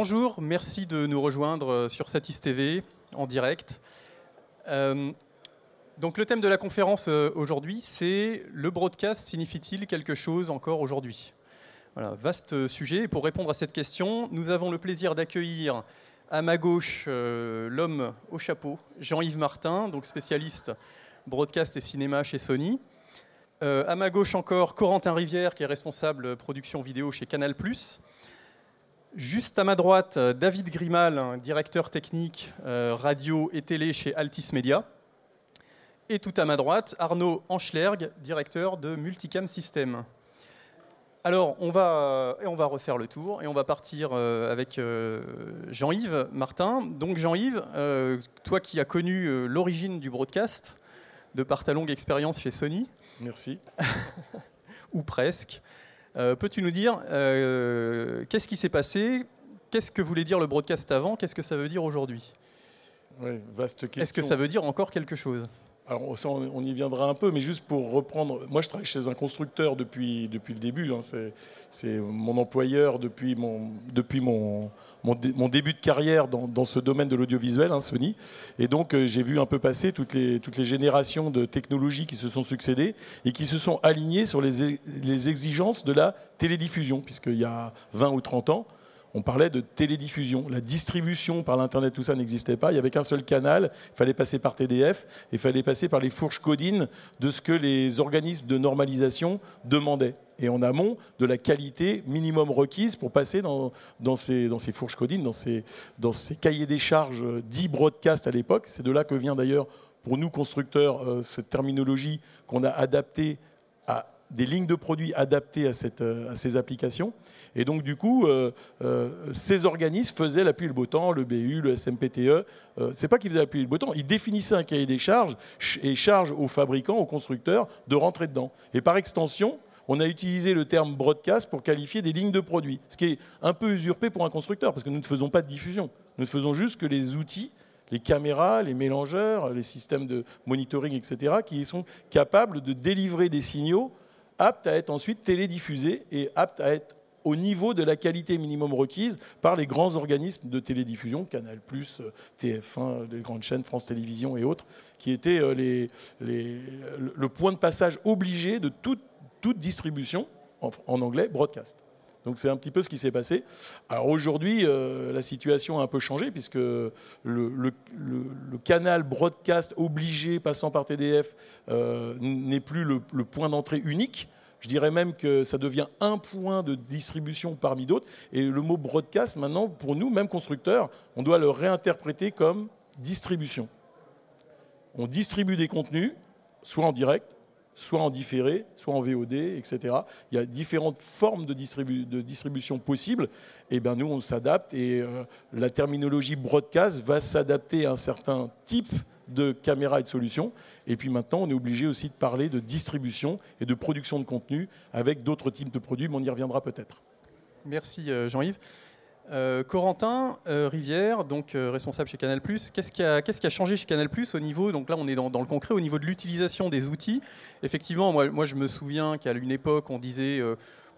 bonjour, merci de nous rejoindre sur Satis TV en direct. Euh, donc le thème de la conférence euh, aujourd'hui, c'est le broadcast signifie-t-il quelque chose encore aujourd'hui? Voilà, vaste sujet. Et pour répondre à cette question, nous avons le plaisir d'accueillir à ma gauche l'homme au chapeau, Jean-Yves Martin, donc spécialiste broadcast et cinéma chez Sony. à ma gauche encore, Corentin Rivière, qui est responsable production vidéo chez Canal+. Juste à ma droite, David Grimal, directeur technique euh, radio et télé chez Altis Media. Et tout à ma droite, Arnaud Anschlerg, directeur de Multicam System. Alors, on va, on va refaire le tour et on va partir euh, avec euh, Jean-Yves Martin. Donc, Jean-Yves, toi qui as connu l'origine du broadcast de par ta longue expérience chez Sony. Merci. ou presque. Euh, peux-tu nous dire euh, qu'est-ce qui s'est passé? Qu'est-ce que voulait dire le broadcast avant? Qu'est-ce que ça veut dire aujourd'hui? Oui, vaste question. Est-ce que ça veut dire encore quelque chose? Alors on y viendra un peu, mais juste pour reprendre, moi je travaille chez un constructeur depuis, depuis le début, hein. c'est mon employeur depuis mon, depuis mon, mon, début de carrière dans, ce domaine de l'audiovisuel, hein, Sony, et donc euh, j'ai vu un peu passer toutes les, toutes les générations de technologies qui se sont succédées et qui se sont alignées sur les, les exigences de la télédiffusion, puisqu'il y a 20 ou 30 ans, on parlait de télédiffusion. La distribution par l'Internet, tout ça n'existait pas. Il n'y avait qu'un seul canal. Il fallait passer par TDF. Il fallait passer par les fourches codines de ce que les organismes de normalisation demandaient. Et en amont, de la qualité minimum requise pour passer dans, ces, fourches codines, dans ces, dans ces cahiers des charges dits broadcast à l'époque. C'est de là que vient d'ailleurs, pour nous constructeurs, euh, cette terminologie qu'on a adaptée des lignes de produits adaptées à, euh, ces applications. Et donc, du coup, euh, euh, ces organismes faisaient l'appui le beau temps, le BU, le SMPTE. Ce n'est pas qu'ils faisaient l'appui le beau temps, ils définissaient un cahier des charges et chargent aux fabricants, aux constructeurs de rentrer dedans. Et par extension, on a utilisé le terme broadcast pour qualifier des lignes de produits, ce qui est un peu usurpé pour un constructeur, parce que nous ne faisons pas de diffusion. Nous ne faisons juste que les outils les caméras, les mélangeurs, les systèmes de monitoring, etc., qui sont capables de délivrer des signaux apte à être ensuite télédiffusé et apte à être au niveau de la qualité minimum requise par les grands organismes de télédiffusion, Canal+, TF1, les grandes chaînes, France Télévisions et autres, qui étaient euh, les, le point de passage obligé de toute distribution, en anglais, broadcast. Donc c'est un petit peu ce qui s'est passé. Alors aujourd'hui, euh, la situation a un peu changé puisque le, canal broadcast obligé passant par TDF euh, n'est plus le, point d'entrée unique. Je dirais même que ça devient un point de distribution parmi d'autres. Et le mot broadcast, maintenant, pour nous, même constructeurs, on doit le réinterpréter comme distribution. On distribue des contenus, soit en direct, soit en différé, soit en VOD, etc. Il y a différentes formes de, distribution possibles. Et bien nous, on s'adapte et euh, la terminologie broadcast va s'adapter à un certain type de caméra et de solutions. Et puis maintenant, on est obligé aussi de parler de distribution et de production de contenu avec d'autres types de produits, mais on y reviendra peut-être. Merci euh, Jean-Yves. Euh, Corentin euh, Rivière, donc euh, responsable chez Canal+, qu'est-ce qui, a, changé chez Canal+, au niveau, donc là on est dans, le concret, au niveau de l'utilisation des outils? Effectivement, moi, je me souviens qu'à une époque on disait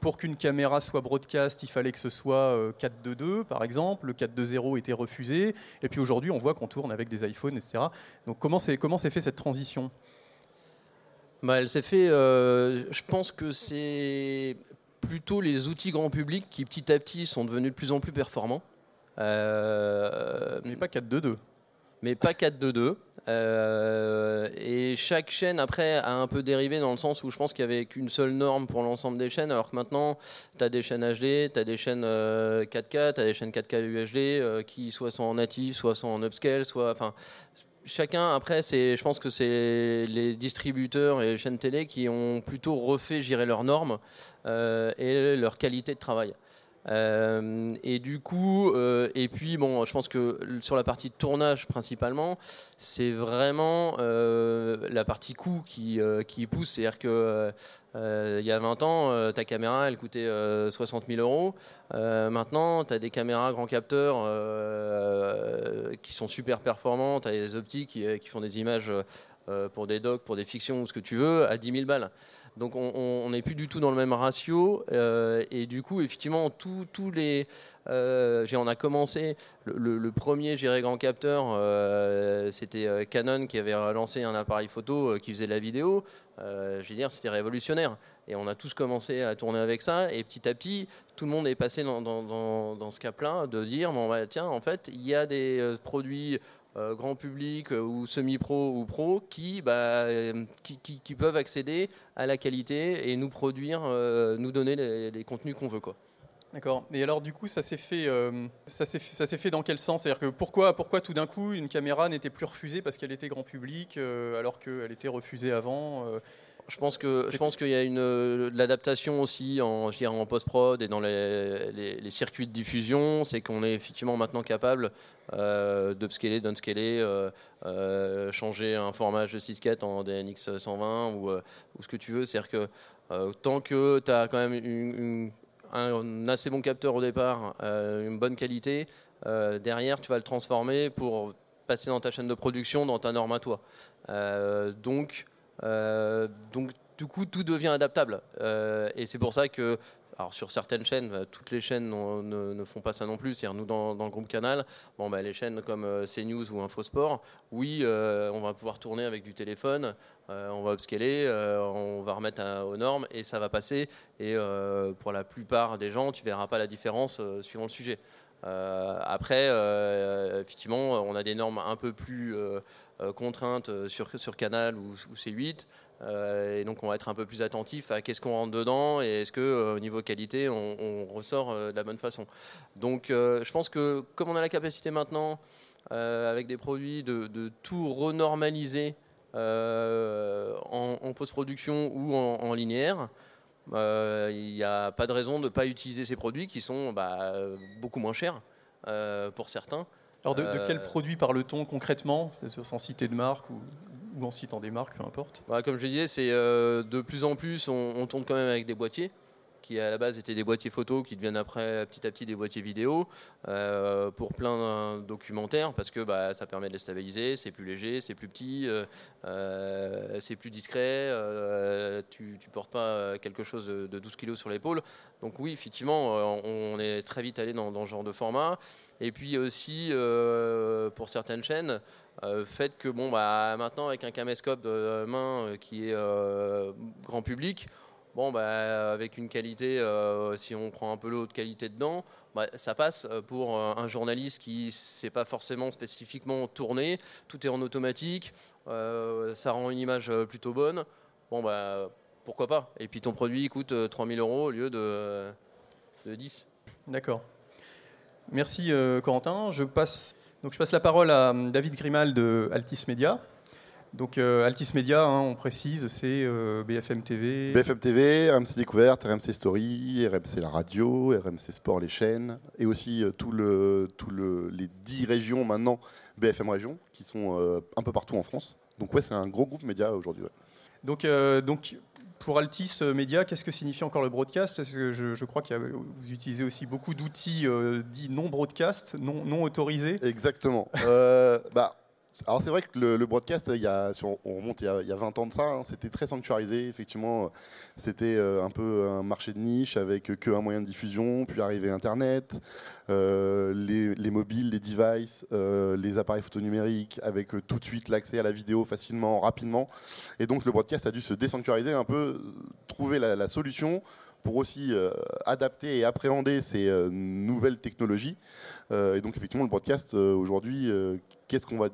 pour qu'une caméra soit broadcast, il fallait que ce soit 4.2.2 par exemple, le 4.2.0 était refusé, et puis aujourd'hui on voit qu'on tourne avec des iPhones, etc. Donc comment s'est fait cette transition? Bah, elle s'est fait, je pense que c'est plutôt les outils grand public qui petit à petit sont devenus de plus en plus performants. Euh, mais pas 4-2-2. Mais pas 4-2-2. Euh, et chaque chaîne, après, a un peu dérivé dans le sens où je pense qu'il n'y avait qu'une seule norme pour l'ensemble des chaînes, alors que maintenant, tu as des chaînes HD, tu as des chaînes 4K, euh, tu as des chaînes 4K UHD qui soit sont en natif, soit sont en upscale, soit. Enfin, chacun, après, c'est, je pense que c'est les distributeurs et les chaînes télé qui ont plutôt refait gérer leurs normes euh, et leur qualité de travail. Euh, et du coup, euh, et puis bon, je pense que sur la partie tournage principalement, c'est vraiment la partie coût qui, qui pousse. C'est-à-dire que il y a 20 ans, ta caméra, elle coûtait 60 000 euros. maintenant, tu as des caméras grand capteur qui sont super performantes, tu as des optiques qui, qui, font des images pour des docs, pour des fictions ou ce que tu veux, à 10 000 balles. Donc on n'est plus du tout dans le même ratio. et du coup, effectivement, tous les... on a commencé, le, premier géré grand capteur, c'était Canon qui avait lancé un appareil photo qui faisait de la vidéo. je veux dire, c'était révolutionnaire. Et on a tous commencé à tourner avec ça. Et petit à petit, tout le monde est passé dans, dans, ce cap-là de dire bon, bah, tiens, en fait, il y a des euh, produits euh, grand public euh, ou semi-pro ou pro qui, bah, qui, qui, peuvent accéder à la qualité et nous produire, nous donner les, contenus qu'on veut. Quoi. D'accord. Et alors du coup, ça s'est fait, ça s'est ça s'est fait dans quel sens? C'est-à-dire que pourquoi, pourquoi tout d'un coup une caméra n'était plus refusée parce qu'elle était grand public alors qu'elle était refusée avant je pense que je pense qu'il y a une euh, l'adaptation aussi en en post prod et dans les, circuits de diffusion, c'est qu'on est effectivement maintenant capable euh, d'upscaler, downscaler, euh, euh, changer un format de 6 en DNX 120 ou, ce que tu veux. C'est-à-dire que tant que tu as quand même un, assez bon capteur au départ, une bonne qualité, derrière tu vas le transformer pour passer dans ta chaîne de production, dans ta norme à toi. donc euh, donc du coup, tout devient adaptable. Euh, et c'est pour ça que alors sur certaines chaînes, bah, toutes les chaînes ne, font pas ça non plus. C'est-à-dire nous dans, le groupe Canal, bon, bah, les chaînes comme euh, CNews ou Infosport, oui, on va pouvoir tourner avec du téléphone, on va upscaler, on va remettre aux normes et ça va passer. Et pour la plupart des gens, tu verras pas la différence suivant le sujet. après, effectivement, on a des normes un peu plus euh, contraintes euh, sur, sur Canal ou, C8. Euh, et donc on va être un peu plus attentif à qu'est-ce qu'on rentre dedans et est-ce que au niveau qualité on, ressort de la bonne façon. Donc je pense que comme on a la capacité maintenant avec des produits de, tout renormaliser en, post-production ou en, linéaire, il n'y a pas de raison de ne pas utiliser ces produits qui sont bah, beaucoup moins chers pour certains. Alors de, quel euh, produit parle-t-on concrètement, sans citer de marque ou, en citant des marques, peu importe? Bah, Comme je disais, c'est euh, de plus en plus, on, tourne quand même avec des boîtiers qui à la base étaient des boîtiers photos, qui deviennent après petit à petit des boîtiers vidéo, euh, pour plein de documentaires, parce que bah, ça permet de les stabiliser, c'est plus léger, c'est plus petit, c'est plus discret, tu ne portes pas quelque chose de, 12 kg sur l'épaule. Donc oui, effectivement, on est très vite allé dans, ce genre de format. Et puis aussi, euh, pour certaines chaînes, euh, fait que bon, bah, maintenant, avec un caméscope de main euh, qui est grand public, bon, bah, avec une qualité, si on prend un peu l'eau de qualité dedans, bah, ça passe pour un journaliste qui ne pas forcément spécifiquement tourné. Tout est en automatique, ça rend une image plutôt bonne. Bon, bah, pourquoi pas? Et puis ton produit coûte 3000 euros au lieu de, de 10. D'accord. Merci euh, Corentin. Je passe, donc je passe la parole à euh, David Grimal de Altis Media. Donc euh, Altis Media, hein, on précise, c'est BFM TV. BFM TV, RMC Découverte, RMC Story, RMC La Radio, RMC Sport les chaînes, et aussi tout le, tout le, les 10 régions maintenant BFM Région, qui sont un peu partout en France. Donc ouais, c'est un gros groupe média aujourd'hui. Donc, donc pour Altis euh, Media, qu'est-ce que signifie encore le broadcast? Parce que je, crois que vous utilisez aussi beaucoup d'outils euh, dits non broadcast, non, non autorisés. Exactement. Euh, bah, alors c'est vrai que le, broadcast, il y a, on remonte il y a, 20 ans de ça, hein, c'était très sanctuarisé. Effectivement, c'était un peu un marché de niche avec que un moyen de diffusion, puis arrivé Internet, les, les, mobiles, les devices, les appareils photo numériques, avec tout de suite l'accès à la vidéo facilement, rapidement. Et donc le broadcast a dû se désanctuariser, un peu trouver la, solution pour aussi adapter et appréhender ces nouvelles technologies. et donc effectivement le broadcast aujourd'hui, qu'est-ce qu'on va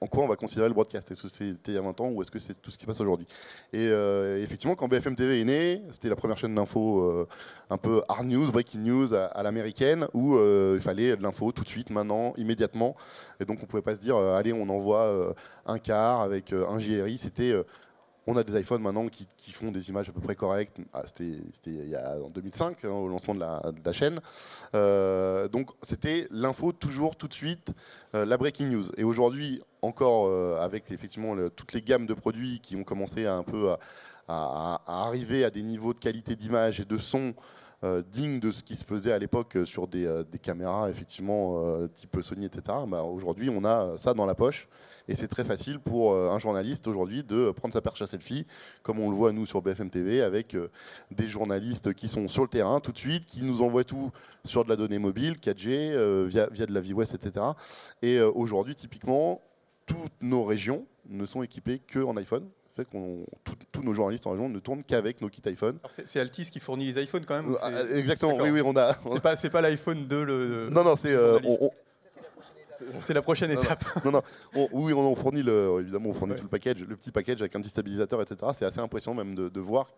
en quoi on va considérer le broadcast? Est-ce que c'était il y a 20 ans ou est-ce que c'est tout ce qui passe aujourd'hui? Et euh, effectivement, quand BFM TV est né, c'était la première chaîne d'info euh, un peu hard news, breaking news à, l'américaine, où euh, il fallait de l'info tout de suite, maintenant, immédiatement. Et donc on ne pouvait pas se dire, allez, on envoie un quart avec un JRI. C'était on a des iPhones maintenant qui, font des images à peu près correctes. Ah, c'était en 2005, hein, au lancement de la, chaîne. Euh, donc c'était l'info toujours, tout de suite, euh, la breaking news. Et aujourd'hui, encore euh, avec effectivement toutes les gammes de produits qui ont commencé à un peu à, arriver à des niveaux de qualité d'image et de son euh, digne de ce qui se faisait à l'époque sur des, euh, des caméras, effectivement, euh, type Sony, etc. Bah, aujourd'hui, on a ça dans la poche. Et c'est très facile pour euh, un journaliste aujourd'hui de prendre sa perche à selfie, comme on le voit nous sur BFM TV, avec euh, des journalistes qui sont sur le terrain tout de suite, qui nous envoient tout sur de la donnée mobile, 4G, euh, via, via de la vie West, etc. Et euh, aujourd'hui, typiquement, toutes nos régions ne sont équipées qu'en iPhone. Fait qu'on tous nos journalistes en région ne tournent qu'avec nos kits iPhone. C'est Altis qui fournit les iPhones quand même Euh, c'est- exactement, oui, oui, on a. C'est pas, l'iPhone 2 le. Non, non, c'est. euh, C'est la prochaine non. étape. non, non, on- oui, on, fournit le, évidemment, on fournit Ouais. tout le package, le petit package avec un petit stabilisateur, etc. C'est assez impressionnant même de, de voir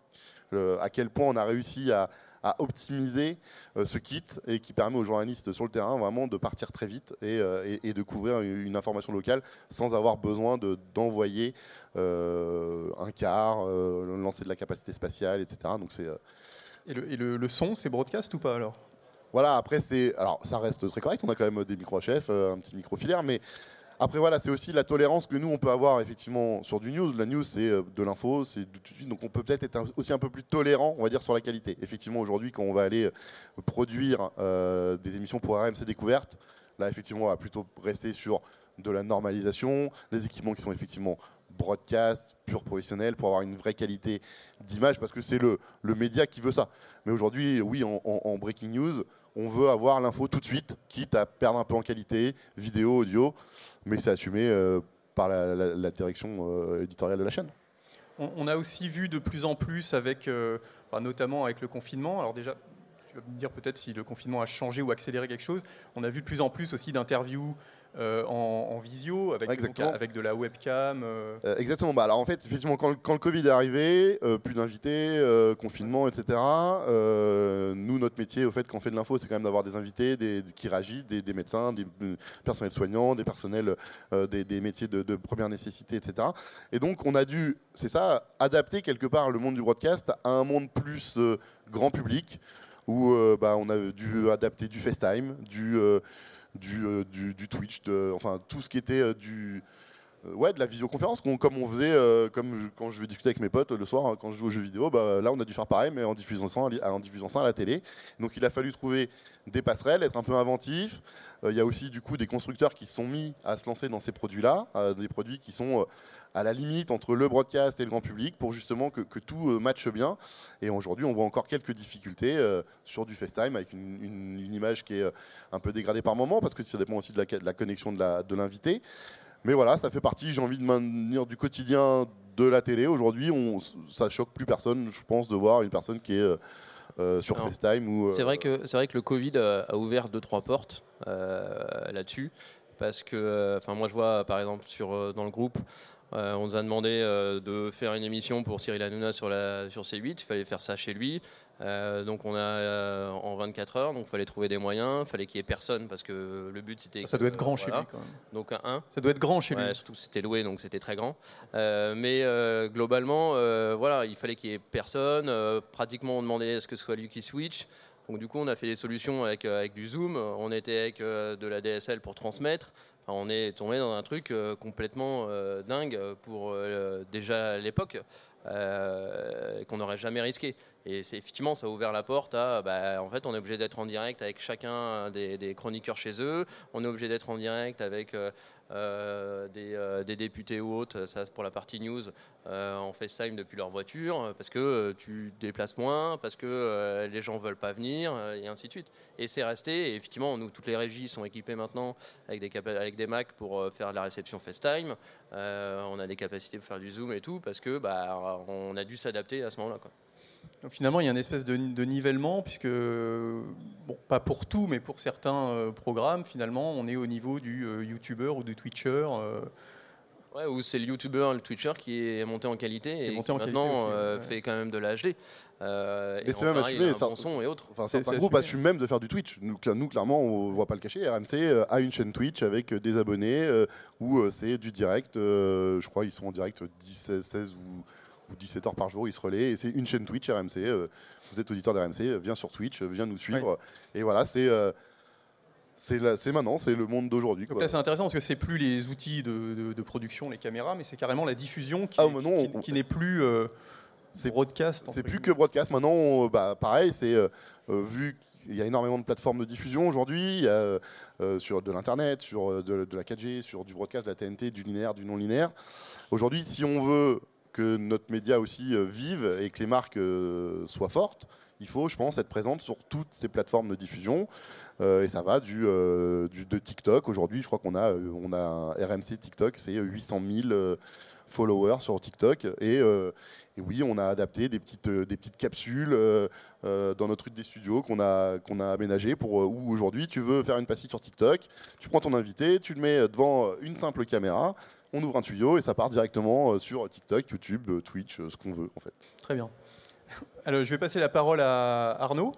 euh, à quel point on a réussi à, à optimiser euh, ce kit et qui permet aux journalistes sur le terrain vraiment de partir très vite et, euh, et- et de couvrir une, information locale sans avoir besoin de- d'envoyer euh, un quart, euh, lancer de la capacité spatiale, etc. Donc c'est euh, Et le, et le- le son, c'est broadcast ou pas alors? Voilà, après, c'est. Alors, ça reste très correct. On a quand même des micro-chefs, euh, un petit micro filaire. Mais après, voilà, c'est aussi la tolérance que nous, on peut avoir effectivement sur du news. La news, c'est euh, de l'info, c'est tout de suite. Donc, on peut peut-être être aussi un peu plus tolérant, on va dire, sur la qualité. Effectivement, aujourd'hui, quand on va aller euh, produire euh, des émissions pour RMC Découverte, là, effectivement, on va plutôt rester sur de la normalisation, des équipements qui sont effectivement broadcast, pur professionnel, pour avoir une vraie qualité d'image, parce que c'est le, le média qui veut ça. Mais aujourd'hui, oui, en breaking news, on veut avoir l'info tout de suite, quitte à perdre un peu en qualité, vidéo, audio, mais c'est assumé euh, par la, direction euh, éditoriale de la chaîne. on, a aussi vu de plus en plus avec, euh, notamment avec le confinement. Alors déjà, tu vas me dire peut-être si le confinement a changé ou accéléré quelque chose. On a vu de plus en plus aussi d'interviews euh, en, en visio avec, donc, avec de la webcam. euh, Euh, exactement. Bah, alors en fait, effectivement, quand, le- quand le Covid est arrivé, plus d'invités, confinement, etc. nous, notre métier, au fait, quand on fait de l'info, c'est quand même d'avoir des invités des, qui réagissent, des, des médecins, des personnels soignants, des personnels des, des métiers de, de première nécessité, etc. Et donc, on a dû, c'est ça, adapter quelque part le monde du broadcast à un monde plus grand public, où euh, bah, on a dû adapter du FaceTime, du euh, euh, Twitch, enfin tout ce qui était de la visioconférence comme on faisait comme je- quand je vais discuter avec mes potes le soir hein, quand je joue aux jeux vidéo bah, là on a dû faire pareil mais en diffusant ça à la télé. Donc il a fallu trouver des passerelles être un peu inventif. Il y a aussi du coup des constructeurs qui se sont mis à se lancer dans ces produits là des produits qui sont à la limite entre le broadcast et le grand public pour justement que, que tout euh, matche bien et aujourd'hui on voit encore quelques difficultés euh, sur du FaceTime avec une, une- une image qui est euh, un peu dégradée par moment parce que ça dépend aussi de la, de la connexion de l'invité mais voilà, ça fait partie, j'ai envie de maintenir du quotidien de la télé. Aujourd'hui, ça choque plus personne, je pense, de voir une personne qui est euh, sur FaceTime ou. C'est vrai que c'est vrai que le Covid a, ouvert deux trois portes là-dessus parce que enfin moi je vois par exemple sur dans le groupe euh, on nous a demandé euh, de faire une émission pour Cyril Hanouna sur la sur C8 il fallait faire ça chez lui Euh, donc on a en 24 heures donc il fallait trouver des moyens il fallait qu'il y ait personne parce que le but c'était ça doit être grand chez lui quand même. donc un 1 Ça doit être grand chez Ouais, lui. surtout c'était loué, donc c'était très grand. Mais globalement, voilà, il fallait qu'il y ait personne. Pratiquement, on demandait à ce que ce soit lui qui switch. Donc du coup, on a fait des solutions avec, avec du zoom. On était avec euh, de la DSL pour transmettre. On est tombé dans un truc euh, complètement euh, dingue pour euh, déjà l'époque. qu'on n'aurait jamais risqué. Et c'est effectivement, ça a ouvert la porte à, bah, en fait, on est obligé d'être en direct avec chacun des, chroniqueurs chez eux. On est obligé d'être en direct avec euh, des, euh, des députés ou autres, ça c'est pour la partie news, euh, en FaceTime depuis leur voiture, euh, parce que euh, tu te déplaces moins, parce que euh, les gens veulent pas venir, euh, et ainsi de suite. Et c'est resté, et effectivement, nous, toutes les régies sont équipées maintenant avec des, avec Macs pour euh, faire de la réception FaceTime. Euh, on a des capacités pour faire du Zoom et tout, parce que bah, on a dû s'adapter à ce moment-là. Donc finalement, il y a une espèce de, de nivellement, puisque, euh, bon, pas pour tout, mais pour certains euh, programmes, finalement, on est au niveau du euh, YouTuber ou du Twitcher. euh, Ouais, ou c'est le YouTuber, le Twitcher qui est monté en qualité et monté qui en qualité maintenant aussi, euh, ouais. fait quand même de la HD. Euh, Mais c'est même assumé, un ça- bon son et autres. Enfin, certains groupes assument même de faire du Twitch. Nous, cla- nous, clairement, on ne voit pas le cacher. RMC euh, a une chaîne Twitch avec euh, des abonnés euh, où euh, c'est du direct. euh, je crois ils sont en direct 10, 16, 16 ou, ou 17 heures par jour. Ils se relaient. Et c'est une chaîne Twitch RMC. euh, vous êtes auditeur d'RMC, euh, viens sur Twitch, euh, viens nous suivre. Et voilà, c'est euh, c'est maintenant, c'est le monde d'aujourd'hui. C'est intéressant parce que c'est plus les outils de, de- de production, les caméras, mais c'est carrément la diffusion qui, Ah, qui- qui n'est plus. euh, C'est broadcast. C'est plus que broadcast. Maintenant, bah, pareil, c'est vu qu'il y a énormément de plateformes de diffusion aujourd'hui, il sur de l'internet, sur de, de, la 4G, sur du broadcast, de la TNT, du linéaire, du non linéaire. Aujourd'hui, si on veut que notre média aussi vive et que les marques soient fortes, il faut, je pense, être présente sur toutes ces plateformes de diffusion. Euh, et ça va du, euh, de TikTok. Aujourd'hui, je crois qu'on a, euh, on a RMC TikTok, c'est 800 000 followers sur TikTok. Et, oui, on a adapté des petites, des petites capsules dans notre rue des studios qu'on a, qu'on a aménagé pour où aujourd'hui tu veux faire une passée sur TikTok, tu prends ton invité, tu le mets devant une simple caméra, on ouvre un tuyau et ça part directement sur TikTok, YouTube, Twitch, ce qu'on veut en fait. Très bien. Alors, je vais passer la parole à Arnaud.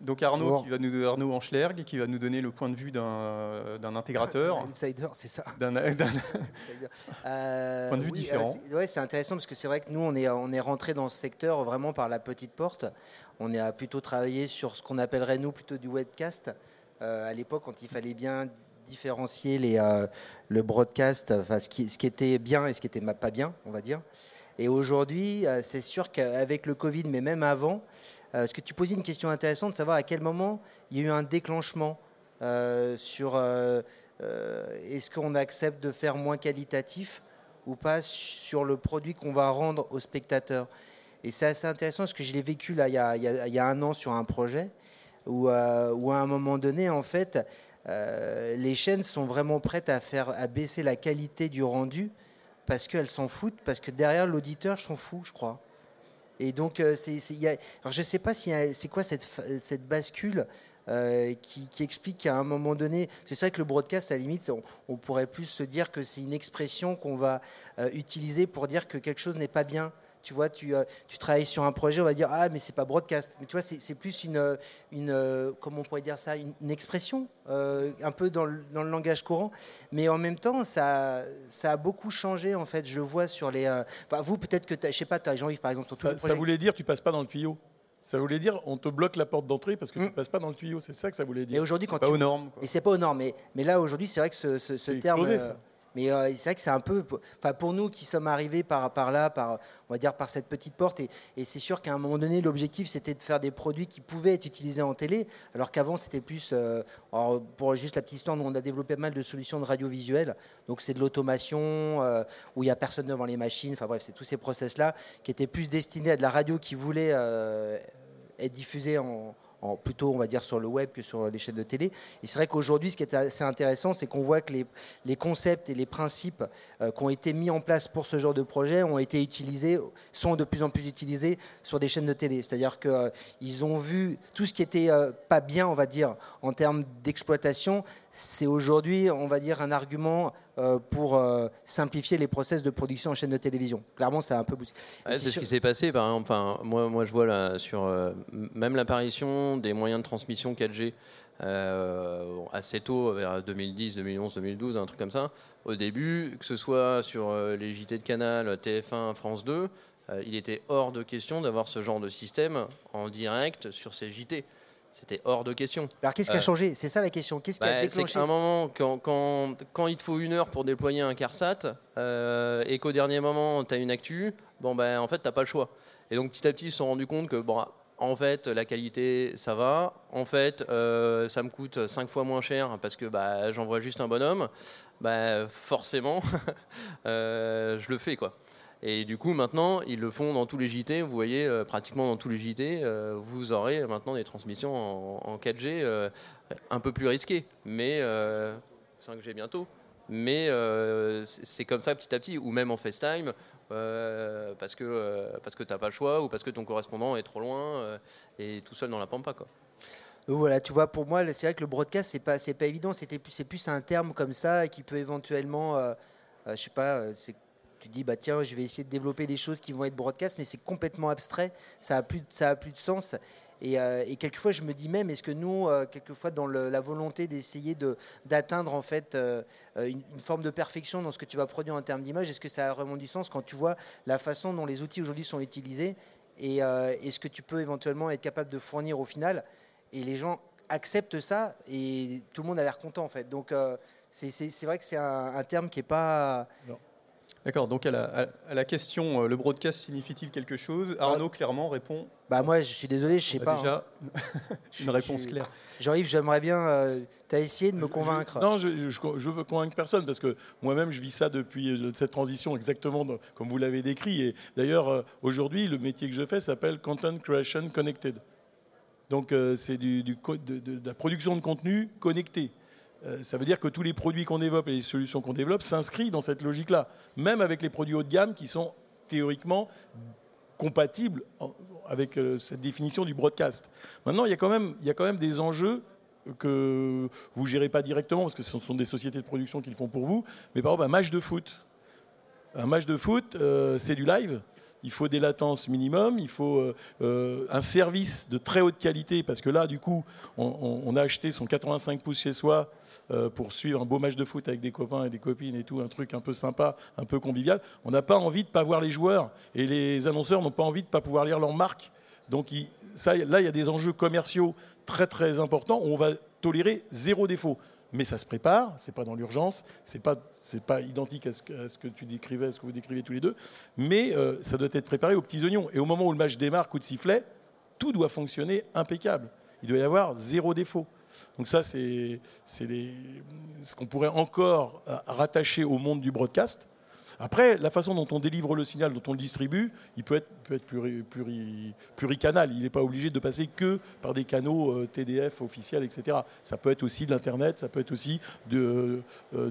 Donc Arnaud, qui va nous, Arnaud Anschlerg, qui va nous donner le point de vue d'un intégrateur. Un insider, c'est ça. D'un euh, point de vue différent. Ouais, c'est intéressant parce que c'est vrai que nous, on est, on est rentré dans ce secteur vraiment par la petite porte. On a plutôt travaillé sur ce qu'on appellerait nous plutôt du webcast. Euh, à l'époque, quand il fallait bien différencier les, euh, le broadcast, ce, qui, ce qui était bien et ce qui était pas bien, on va dire. Et aujourd'hui, euh, c'est sûr qu'avec le Covid, mais même avant, euh, parce que tu posais une question intéressante de savoir à quel moment il y a eu un déclenchement euh, sur est-ce qu'on accepte de faire moins qualitatif ou pas sur le produit qu'on va rendre aux spectateurs? Et c'est assez intéressant parce que je l'ai vécu là il y, a, il y, a, un an sur un projet où, où, à un moment donné, en fait, les chaînes sont vraiment prêtes à faire à baisser la qualité du rendu parce qu'elles s'en foutent, parce que derrière l'auditeur, s'en fous, je crois. Et donc, euh, je ne sais pas si c'est quoi cette, cette bascule euh, qui, explique qu'à un moment donné, c'est ça que le broadcast, à la limite, on, pourrait plus se dire que c'est une expression qu'on va euh, utiliser pour dire que quelque chose n'est pas bien tu vois, tu, euh, tu, travailles sur un projet, on va dire ah mais c'est pas broadcast, mais tu vois c'est plus une, une euh, comment on pourrait dire ça, une, expression euh, un peu dans le, dans le, langage courant, mais en même temps ça, ça a beaucoup changé en fait. Je vois sur les, vous peut-être que je sais pas, tu as Jean-Yves par exemple. Sur ça, ça voulait dire tu passes pas dans le tuyau. Ça voulait dire on te bloque la porte d'entrée parce que tu ne mm. passes pas dans le tuyau. C'est ça que ça voulait dire. Et aujourd'hui, quand pas aux normes. Et c'est pas aux normes. Mais, mais là, aujourd'hui, c'est vrai que ce, ce, terme. ça. Mais euh, c'est vrai que c'est un peu, enfin pour nous qui sommes arrivés par, là, par, on va dire par cette petite porte, et, c'est sûr qu'à un moment donné, l'objectif c'était de faire des produits qui pouvaient être utilisés en télé, alors qu'avant c'était plus, euh, pour juste la petite histoire, nous on a développé mal de solutions de radiovisuel, donc c'est de l'automation euh, où il n'y a personne devant les machines, enfin bref, c'est tous ces process-là qui étaient plus destinés à de la radio qui voulait être diffusée en plutôt on va dire sur le web que sur les chaînes de télé. Et c'est vrai qu'aujourd'hui, ce qui est assez intéressant, c'est qu'on voit que les, les, concepts et les principes euh, qui ont été mis en place pour ce genre de projet ont été utilisés, sont de plus en plus utilisés sur des chaînes de télé. C'est-à-dire qu'ils euh, ont vu tout ce qui était euh, pas bien, on va dire, en termes d'exploitation, c'est aujourd'hui, on va dire, un argument pour euh, simplifier les process de production en chaîne de télévision. Clairement, c'est un peu. c'est ce qui s'est passé, par exemple. Enfin, moi, moi, je vois là sur euh, même l'apparition des moyens de transmission 4G assez tôt, vers 2010, 2011, 2012, un truc comme ça. Au début, que ce soit sur les JT de Canal, TF1, France 2, il était hors de question d'avoir ce genre de système en direct sur ces JT. C'était hors de question. Alors qu'est-ce qui a euh, changé? C'est ça la question. Qu'est-ce qui a bah, déclenché? C'est un moment, quand, quand, quand, il te faut une heure pour déployer un CARSAT euh, et qu'au dernier moment, tu as une actu, bon, ben, en fait, tu n'as pas le choix. Et donc petit à petit, ils se sont rendus compte que bon, en fait, la qualité, ça va. En fait, euh, ça me coûte 5 fois moins cher parce que bah, j'envoie juste un bonhomme. Bah, forcément, je le fais. quoi. Et du coup, maintenant, ils le font dans tous les JT. Vous voyez, euh, pratiquement dans tous les JT, euh, vous aurez maintenant des transmissions en, 4G euh, un peu plus risquées, mais 5G bientôt. Mais c'est comme ça petit à petit, ou même en FaceTime, parce que parce que t'as pas le choix, ou parce que ton correspondant est trop loin et tout seul dans la pampa, quoi. voilà, tu vois, pour moi, c'est vrai que le broadcast, c'est pas, pas évident. C'est plus un terme comme ça qui peut éventuellement, je sais pas, tu dis bah tiens je vais essayer de développer des choses qui vont être broadcast mais c'est complètement abstrait. Ça a plus ça a plus de sens. Et, euh, quelquefois je me dis même est-ce que nous euh, quelquefois dans la volonté d'essayer de d'atteindre en fait euh, une, forme de perfection dans ce que tu vas produire en termes d'image est-ce que ça a vraiment du sens quand tu vois la façon dont les outils aujourd'hui sont utilisés et est-ce que tu peux éventuellement être capable de fournir au final? Et les gens acceptent ça et tout le monde a l'air content en fait. Donc c'est vrai que c'est un, terme qui est pas D'accord, donc à la, à la question euh, le broadcast signifie-t-il quelque chose? Arnaud clairement répond. Bah moi je suis désolé, je sais bah, pas. Déjà, hein. une réponse claire. Jean-Yves, j'aimerais bien. euh, tu as essayé de me Je- convaincre. non, je, je, veux convaincre personne parce que moi-même je vis ça depuis euh, cette transition exactement dans- comme vous l'avez décrit. Et d'ailleurs, euh, aujourd'hui, le métier que je fais s'appelle Content Creation Connected. Donc c'est du, du co- de, de- de la production de contenu connecté. Euh, ça veut dire que tous les produits qu'on développe et les solutions qu'on développe s'inscrivent dans cette logique-là, même avec les produits haut de gamme qui sont théoriquement compatibles avec euh, cette définition du broadcast. Maintenant, il y a quand même, il y a quand même des enjeux que vous ne gérez pas directement parce que ce sont des sociétés de production qui le font pour vous. Mais par exemple, un match de foot. Un match de foot, euh, c'est du live. Il faut des latences minimum, il faut euh, euh, un service de très haute qualité parce que là, du coup, on, a acheté son 85 pouces chez soi euh, pour suivre un beau match de foot avec des copains et des copines et tout, un truc un peu sympa, un peu convivial. On n'a pas envie de pas voir les joueurs et les annonceurs n'ont pas envie de pas pouvoir lire leur marque. Donc ça, là, il y a des enjeux commerciaux très très importants où on va tolérer zéro défaut. Mais ça se prépare, c'est pas dans l'urgence, c'est pas c'est pas identique à ce, que, tu décrivais, à ce que vous décrivez tous les deux, mais euh, ça doit être préparé aux petits oignons. Et au moment où le match démarre, coup de sifflet, tout doit fonctionner impeccable. Il doit y avoir zéro défaut. Donc ça, c'est ce qu'on pourrait encore euh, rattacher au monde du broadcast. Après, la façon dont on délivre le signal, dont on le distribue, il peut être, peut être pluri- pluri- pluricanal. Il n'est pas obligé de passer que par des canaux euh, TDF officiels, etc. Ça peut être aussi de l'Internet, ça peut être aussi euh,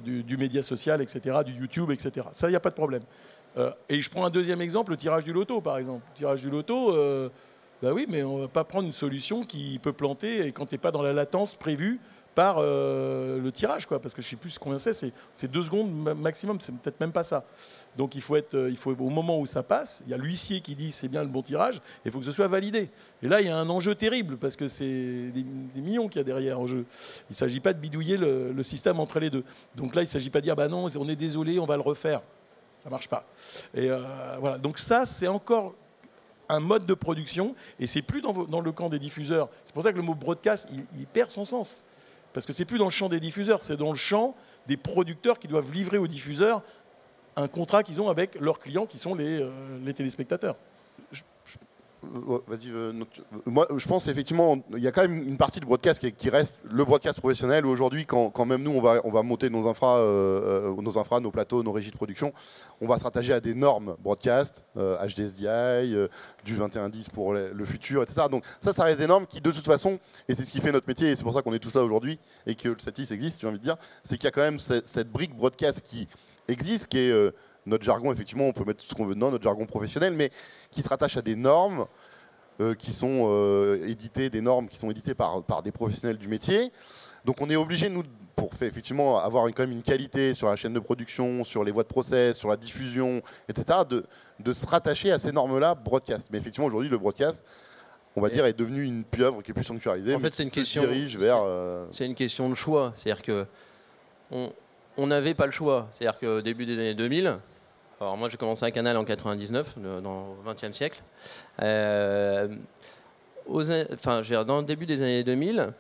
du, média social, etc., du YouTube, etc. Ça, il n'y a pas de problème. Euh, et je prends un deuxième exemple, le tirage du loto, par exemple. Le tirage du loto, bah oui, mais on ne va pas prendre une solution qui peut planter et quand tu n'es pas dans la latence prévue par euh, le tirage, quoi, parce que je ne sais plus combien c'est, c'est deux secondes ma- maximum, c'est peut-être même pas ça. Donc il faut être, euh, il faut au moment où ça passe, il y a l'huissier qui dit c'est bien le bon tirage, il faut que ce soit validé. Et là il y a un enjeu terrible parce que c'est des, millions qu'il y a derrière en jeu. Il ne s'agit pas de bidouiller le, système entre les deux. Donc là il ne s'agit pas de dire bah non, on est désolé, on va le refaire. Ça marche pas. Et euh, voilà. Donc ça c'est encore un mode de production et c'est plus dans, le camp des diffuseurs. C'est pour ça que le mot broadcast il perd son sens parce que c'est plus dans le champ des diffuseurs, c'est dans le champ des producteurs qui doivent livrer aux diffuseurs un contrat qu'ils ont avec leurs clients qui sont les, euh, téléspectateurs. Vas-y, euh, non, tu- euh, moi je pense effectivement, il y a quand même une partie du broadcast qui, reste le broadcast professionnel aujourd'hui, quand, même nous on va, on va monter nos infras, euh, euh, nos nos plateaux, nos régies de production, on va se rattacher à des normes broadcast, euh, HDSDI, euh, du 2110 pour le, futur, etc. Donc ça, ça reste des normes qui de toute façon, et c'est ce qui fait notre métier, et c'est pour ça qu'on est tous là aujourd'hui, et que le Satis existe, j'ai envie de dire, c'est qu'il y a quand même cette, cette brique broadcast qui existe, qui est euh, notre jargon, effectivement, on peut mettre tout ce qu'on veut dedans, notre jargon professionnel, mais qui se rattache à des normes euh, qui sont euh, éditées, des normes qui sont éditées par, par des professionnels du métier. Donc on est obligé, nous, pour faire, effectivement avoir une- quand même une qualité sur la chaîne de production, sur les voies de process, sur la diffusion, etc., de, de se rattacher à ces normes-là broadcast. Mais effectivement, aujourd'hui, le broadcast, on va Et- dire, est devenu une pieuvre qui est plus sanctuarisée. En fait, c'est une question- dirige vers... euh, C'est une question de choix. C'est-à-dire que on n'avait pas le choix. C'est-à-dire qu'au début des années 2000, alors moi j'ai commencé à Canal en 99, le- dans le XXe siècle. euh, enfin, dans le début des années 2000,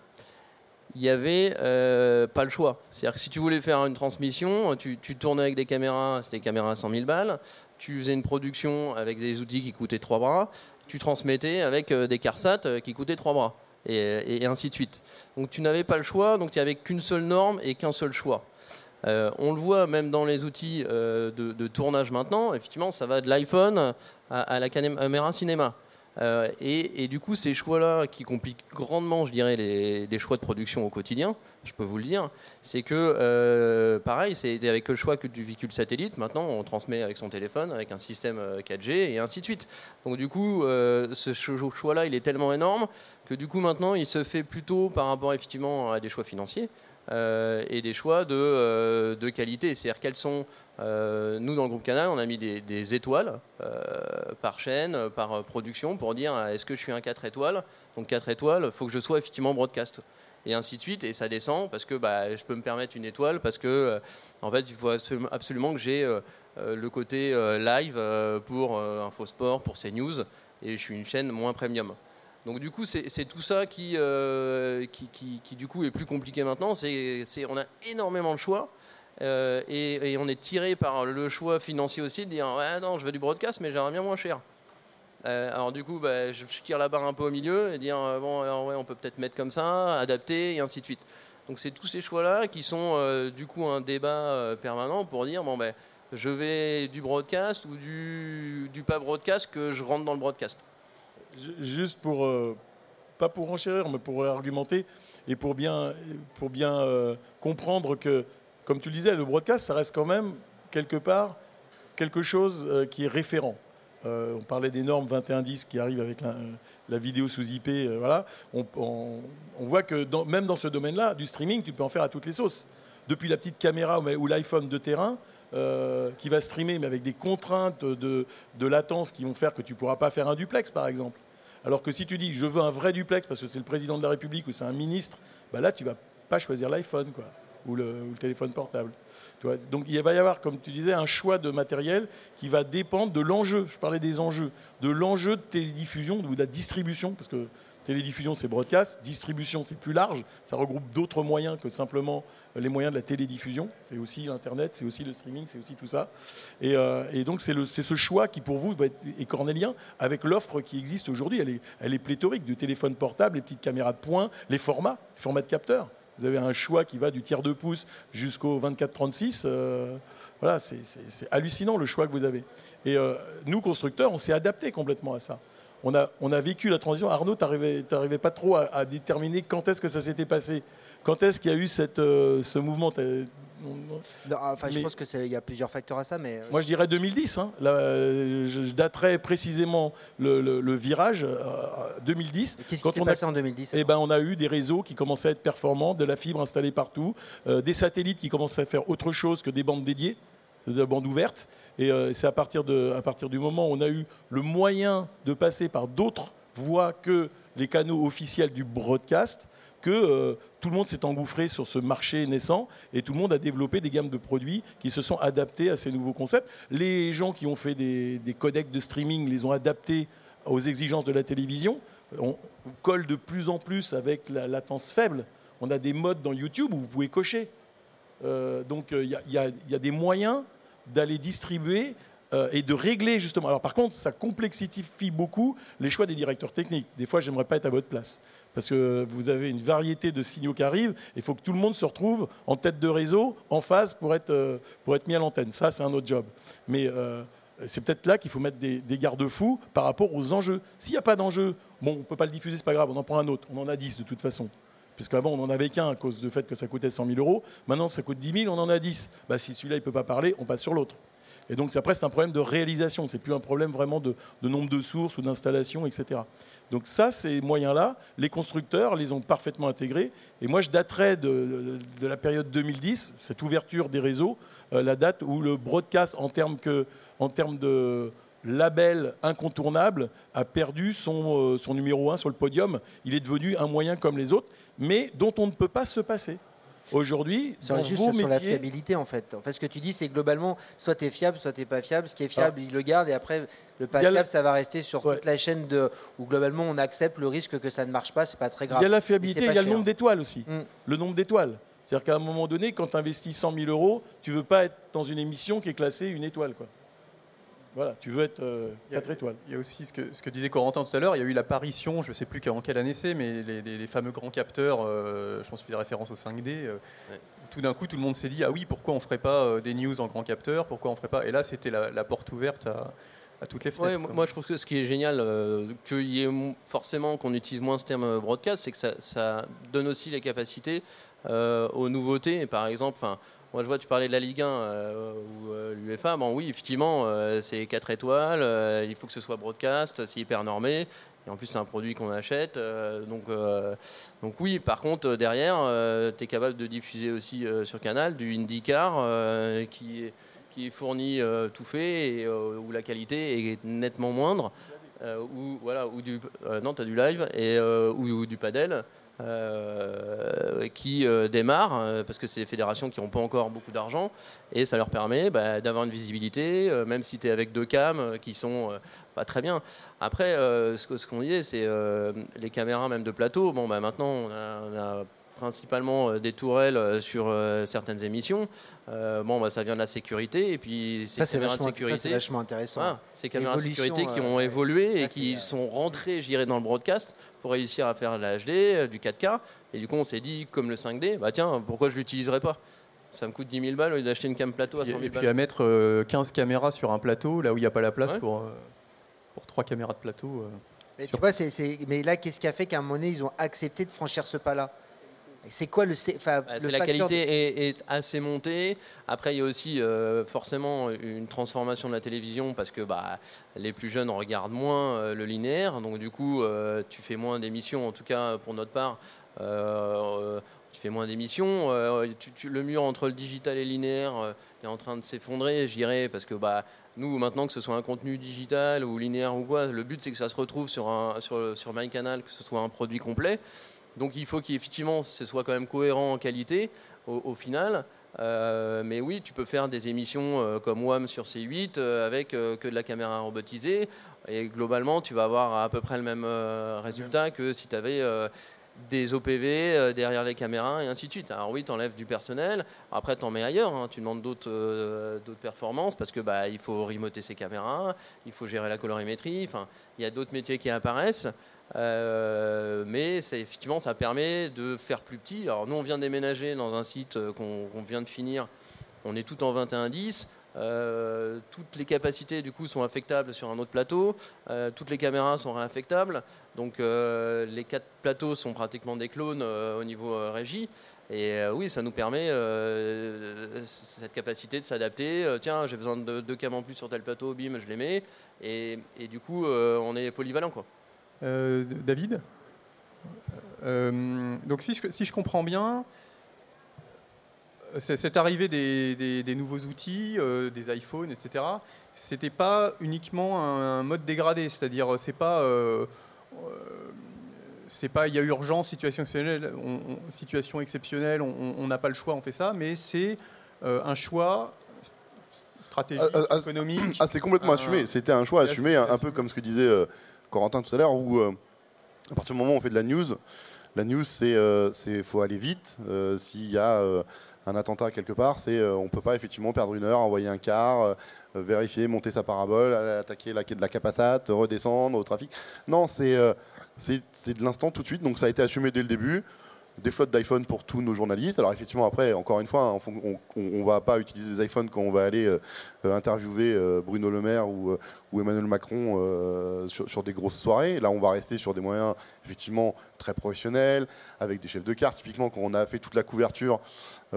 il n'y avait euh, pas le choix. C'est-à-dire que si tu voulais faire une transmission, tu, tournais avec des caméras, c'était des caméras à 100 000 balles, tu faisais une production avec des outils qui coûtaient 3 bras, tu transmettais avec euh, des CARSAT euh, qui coûtaient 3 bras, et, et ainsi de suite. Donc tu n'avais pas le choix, donc il n'y avait qu'une seule norme et qu'un seul choix. Euh, on le voit même dans les outils euh, de, tournage maintenant, effectivement, ça va de l'iPhone à, la caméra cinéma. Euh, et, et du coup, ces choix-là qui compliquent grandement, je dirais, les, les choix de production au quotidien, je peux vous le dire, c'est que, pareil, c'était avec le choix que du véhicule satellite. Maintenant, on transmet avec son téléphone, avec un système euh, 4G et ainsi de suite. Donc, du coup, ce cho- choix-là, il est tellement énorme que, du coup, maintenant, il se fait plutôt par rapport, effectivement, à des choix financiers. Euh, et des choix de, euh, de qualité. C'est-à-dire quels sont, euh, nous dans le groupe Canal, on a mis des, étoiles par chaîne, par production, pour dire est-ce que je suis un 4 étoiles? Donc 4 étoiles, il faut que je sois effectivement broadcast. Et ainsi de suite, et ça descend parce que bah, je peux me permettre une étoile, parce que en fait, il faut absolument- que j'ai le côté live pour Infosport, pour CNews, et je suis une chaîne moins premium. Donc du coup, c'est tout ça qui, euh, qui, qui- qui, du coup est plus compliqué maintenant. C'est on a énormément de choix et, on est tiré par le choix financier aussi de dire ouais non je veux du broadcast mais j'aimerais bien moins cher. alors du coup bah, je, tire la barre un peu au milieu et dire bon alors, ouais, on peut peut-être mettre comme ça, adapter et ainsi de suite. Donc c'est tous ces choix-là qui sont du coup un débat permanent pour dire bon ben je vais du broadcast ou du pas broadcast que je rentre dans le broadcast. Juste pour, euh, pas pour enchérir, mais pour argumenter et pour bien, pour bien euh, comprendre que, comme tu le disais, le broadcast, ça reste quand même quelque part quelque chose euh, qui est référent. on parlait des normes 2110 qui arrivent avec la, vidéo sous IP. On, voit que même dans ce domaine-là, du streaming, tu peux en faire à toutes les sauces. Depuis la petite caméra ou l'iPhone de terrain, qui va streamer, mais avec des contraintes de, latence qui vont faire que tu ne pourras pas faire un duplex, par exemple. Alors que si tu dis je veux un vrai duplex parce que c'est le président de la République ou c'est un ministre, bah là tu vas pas choisir l'iPhone quoi, ou, le, téléphone portable. Donc il va y avoir, comme tu disais, un choix de matériel qui va dépendre de l'enjeu. Je parlais des enjeux, de l'enjeu de télédiffusion ou de la distribution, parce que Télédiffusion, c'est broadcast. Distribution, c'est plus large. Ça regroupe d'autres moyens que simplement les moyens de la télédiffusion. C'est aussi l'Internet, c'est aussi le streaming, c'est aussi tout ça. Et, euh, donc, c'est ce choix qui, pour vous, est cornélien avec l'offre qui existe aujourd'hui. Elle est, pléthorique, du téléphone portable, les petites caméras de poing, les formats, les formats de capteurs. Vous avez un choix qui va du tiers de pouce jusqu'au 24-36. Euh, voilà, c'est hallucinant le choix que vous avez. Et euh, nous, constructeurs, on s'est adapté complètement à ça on a, on a vécu la transition. Arnaud, tu n'arrivais pas trop à, déterminer quand est-ce que ça s'était passé. Quand est-ce qu'il y a eu cette, euh, ce mouvement? Enfin, je pense qu'il y a plusieurs facteurs à ça, mais... Euh, moi, je dirais 2010. Hein. je, daterais précisément le, virage 2010. Euh, Qu'est-ce qui s'est passé en 2010 eh ben, On a eu des réseaux qui commençaient à être performants, de la fibre installée partout, des satellites qui commençaient à faire autre chose que des bandes dédiées de la bande ouverte. Et euh, c'est à partir, à partir du moment où on a eu le moyen de passer par d'autres voies que les canaux officiels du broadcast que euh, tout le monde s'est engouffré sur ce marché naissant et tout le monde a développé des gammes de produits qui se sont adaptés à ces nouveaux concepts. Les gens qui ont fait des, codecs de streaming les ont adaptés aux exigences de la télévision. On, colle de plus en plus avec la latence faible. On a des modes dans YouTube où vous pouvez cocher. Euh, donc il y, a des moyens d'aller distribuer euh, et de régler justement. Alors par contre, ça complexifie beaucoup les choix des directeurs techniques. Des fois, j'aimerais pas être à votre place. Parce que vous avez une variété de signaux qui arrivent, il faut que tout le monde se retrouve en tête de réseau, en phase pour être, euh, pour être mis à l'antenne. Ça, c'est un autre job. Mais euh, c'est peut-être là qu'il faut mettre des, garde-fous par rapport aux enjeux. S'il n'y a pas d'enjeu, bon, on ne peut pas le diffuser, c'est pas grave, on en prend un autre. On en a 10 de toute façon. Puisqu'avant, on n'en avait qu'un à cause du fait que ça coûtait 100 000 euros. Maintenant, ça coûte 10 000, on en a 10. Bah, si celui-là, il ne peut pas parler, on passe sur l'autre. Et donc, après, c'est un problème de réalisation. C'est plus un problème vraiment de, nombre de sources ou d'installation, etc. Donc ça, ces moyens-là, les constructeurs les ont parfaitement intégrés. Et moi, je daterais de, la période 2010, cette ouverture des réseaux, euh, la date où le broadcast, en termes, que, en termes de label incontournable, a perdu son, euh, son numéro 1 sur le podium. Il est devenu un moyen comme les autres mais dont on ne peut pas se passer. Aujourd'hui, c'est juste sur la fiabilité en fait. En fait, ce que tu dis, c'est globalement, soit tu es fiable, soit tu n'es pas fiable. Ce qui est fiable, ah. il le garde, et après, le pas fiable, ça va rester sur toute la chaîne de, où globalement on accepte le risque que ça ne marche pas, c'est pas très grave. Il y a la fiabilité, il y a le nombre d'étoiles aussi. Mm. Le nombre d'étoiles. C'est-à-dire qu'à un moment donné, quand tu investis 100 000 euros, tu veux pas être dans une émission qui est classée une étoile. Quoi. Voilà, tu veux être 4 euh, étoiles. Il y a aussi ce que, ce que disait Corentin tout à l'heure, il y a eu l'apparition, je ne sais plus en quelle année c'est, mais les, fameux grands capteurs, euh, je pense qu'il fait référence au 5D. Euh, tout d'un coup, tout le monde s'est dit, ah oui, pourquoi on ne ferait pas des news en grand capteur Pourquoi on ferait pas Et là, c'était la, porte ouverte à, toutes les fenêtres. moi, je trouve que ce qui est génial, qu'il y ait forcément qu'on utilise moins ce terme broadcast, c'est que ça, ça, donne aussi les capacités aux nouveautés. Par exemple, moi, je vois, tu parlais de la Ligue 1 euh, ou euh, l'UEFA. Bon, oui, effectivement, euh, c'est 4 étoiles. il faut que ce soit broadcast, c'est hyper normé. Et en plus, c'est un produit qu'on achète. donc, donc, oui, par contre, derrière, tu es capable de diffuser aussi sur Canal du IndyCar qui, qui est fourni tout fait et où la qualité est nettement moindre. ou, voilà, ou du, non, du live et, ou du padel. Euh, qui euh, démarrent, euh, parce que c'est des fédérations qui n'ont pas encore beaucoup d'argent, et ça leur permet bah, d'avoir une visibilité, même si tu es avec deux cams qui sont pas très bien. Après, ce, qu'on disait, c'est les caméras même de plateau. Bon, bah, maintenant, on a, principalement euh, des tourelles euh, sur euh, certaines émissions. bon, bah, ça vient de la sécurité. Et puis, ces Ça, c'est vachement, vachement intéressant. voilà, ces caméras de sécurité qui euh, ont évolué et qui euh, sont rentrées, je dirais, dans le broadcast pour réussir à faire de la HD, euh, du 4K. Et du coup, on s'est dit, comme le 5D, bah tiens, pourquoi je l'utiliserai pas? Ça me coûte 10 000 balles au lieu d'acheter une cam plateau à 100 000 Et puis balles. à mettre euh, 15 caméras sur un plateau, là où il n'y a pas la place Ouais. pour, euh, pour 3 caméras de plateau. euh. Mais, tu vois, c'est- c'est- mais là, qu'est-ce qui a fait qu'à un moment donné, ils ont accepté de franchir ce pas-là? C'est quoi le, enfin, Bah, le la qualité est, est assez montée. Après, il y a aussi euh, forcément une transformation de la télévision parce que bah, les plus jeunes regardent moins euh, le linéaire. Donc, du coup, euh, tu fais moins d'émissions, en tout cas pour notre part. tu fais moins d'émissions. le mur entre le digital et le linéaire est en train de s'effondrer, je dirais, parce que bah, nous, maintenant, que ce soit un contenu digital ou linéaire ou quoi, le but c'est que ça se retrouve sur, un, sur, sur MyCanal, que ce soit un produit complet. Donc il faut qu'effectivement ce soit quand même cohérent en qualité au, au final. Euh, mais oui, tu peux faire des émissions euh, comme WAM sur C8 euh, avec que de la caméra robotisée. Et globalement, tu vas avoir à peu près le même résultat que si tu avais des OPV derrière les caméras et ainsi de suite. Alors oui, tu enlèves du personnel. Après, tu en mets ailleurs. hein. Tu demandes d'autres euh, performances parce que bah, il faut remoter ses caméras, il faut gérer la colorimétrie. Enfin, il y a d'autres métiers qui apparaissent. Euh, mais c'est- effectivement, ça permet de faire plus petit. Alors nous, on vient déménager dans un site euh, qu'on vient de finir. On est tout en 2110. Euh, toutes les capacités du coup sont affectables sur un autre plateau. Toutes les caméras sont réaffectables. Donc les quatre plateaux sont pratiquement des clones au niveau régie. Et oui, ça nous permet cette capacité de s'adapter. Tiens, j'ai besoin de deux cams en plus sur tel plateau, bim, je les mets. Et, et du coup, on est polyvalent quoi. Euh, David? Euh, Donc si je, si je comprends bien, c'est- cette arrivée des, des- des nouveaux outils, euh, des iPhones, etc., c'était pas uniquement un, mode dégradé, c'est-à-dire c'est pas... euh, euh, c'est pas, il y a urgence, situation exceptionnelle, on, on- situation exceptionnelle, on- on on n'a pas le choix, on fait ça, mais c'est euh, un choix stratégique, Ah, ah, ah, économique. Ah, c'est complètement assumé. C'était un choix assumé, un, peu comme ce que disait euh, Corentin tout à l'heure, où euh, à partir du moment où on fait de la news, la news, c'est euh, c'est- faut aller vite. Euh, S'il y a euh, un attentat quelque part, c'est euh, on peut pas effectivement perdre une heure, envoyer un car, euh, euh, vérifier, monter sa parabole, attaquer la quai de la capassate, redescendre au trafic. Non, c'est euh, de l'instant tout de suite. Donc ça a été assumé dès le début des flottes d'iPhone pour tous nos journalistes. Alors effectivement, après, encore une fois, hein, on ne va pas utiliser des iPhones quand on va aller euh, euh, interviewer euh, Bruno Le Maire ou, Emmanuel Macron sur, des grosses soirées. Là, on va rester sur des moyens effectivement très professionnels, avec des chefs de carte. Typiquement, quand on a fait toute la couverture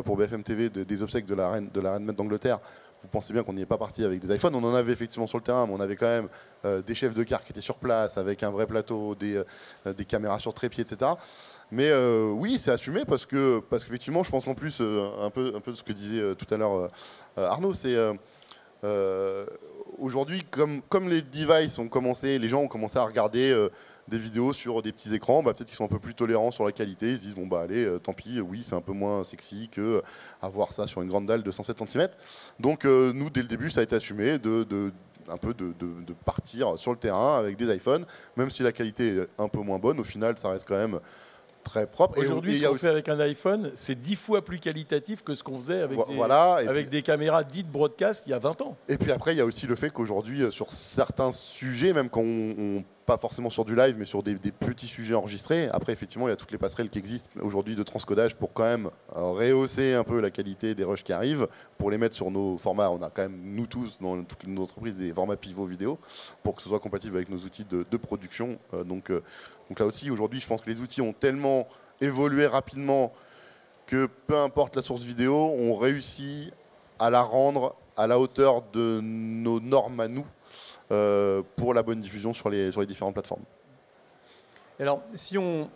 pour BFM TV de- des obsèques de la reine de la reine d'Angleterre, vous pensez bien qu'on n'y est pas parti avec des iPhones. On en avait effectivement sur le terrain, mais on avait quand même des chefs de carte qui étaient sur place, avec un vrai plateau, des caméras sur trépied, etc. Mais euh, oui, c'est assumé parce que parce qu'effectivement, je pense qu'en plus, euh, un peu un peu de ce que disait euh, tout à l'heure Arnaud, c'est aujourd'hui comme comme les devices ont commencé, les gens ont commencé à regarder. des vidéos sur des petits écrans, bah, peut-être qu'ils sont un peu plus tolérants sur la qualité. Ils se disent bon bah allez, tant pis, oui c'est un peu moins sexy que avoir ça sur une grande dalle de 107 cm. Donc nous dès le début ça a été assumé de, de- un peu de- de partir sur le terrain avec des iPhones, même si la qualité est un peu moins bonne. Au final ça reste quand même très propre. Aujourd'hui, ce qu'on aussi- fait avec un iPhone, c'est dix fois plus qualitatif que ce qu'on faisait avec, des, voilà. Et avec puis- des caméras dites broadcast il y a 20 ans. Et puis après, il y a aussi le fait qu'aujourd'hui, euh, sur certains sujets, même quand on, on- pas forcément sur du live, mais sur des, petits sujets enregistrés, après, effectivement, il y a toutes les passerelles qui existent aujourd'hui de transcodage pour quand même euh, rehausser un peu la qualité des rushs qui arrivent, pour les mettre sur nos formats. On a quand même, nous tous, dans toutes nos entreprises, des formats pivot vidéo, pour que ce soit compatible avec nos outils de, de production. Euh, donc, euh, donc là aussi, aujourd'hui, je pense que les outils ont tellement évolué rapidement que peu importe la source vidéo, on réussit à la rendre à la hauteur de nos normes à nous pour la bonne diffusion sur les, différentes plateformes. Alors, si on,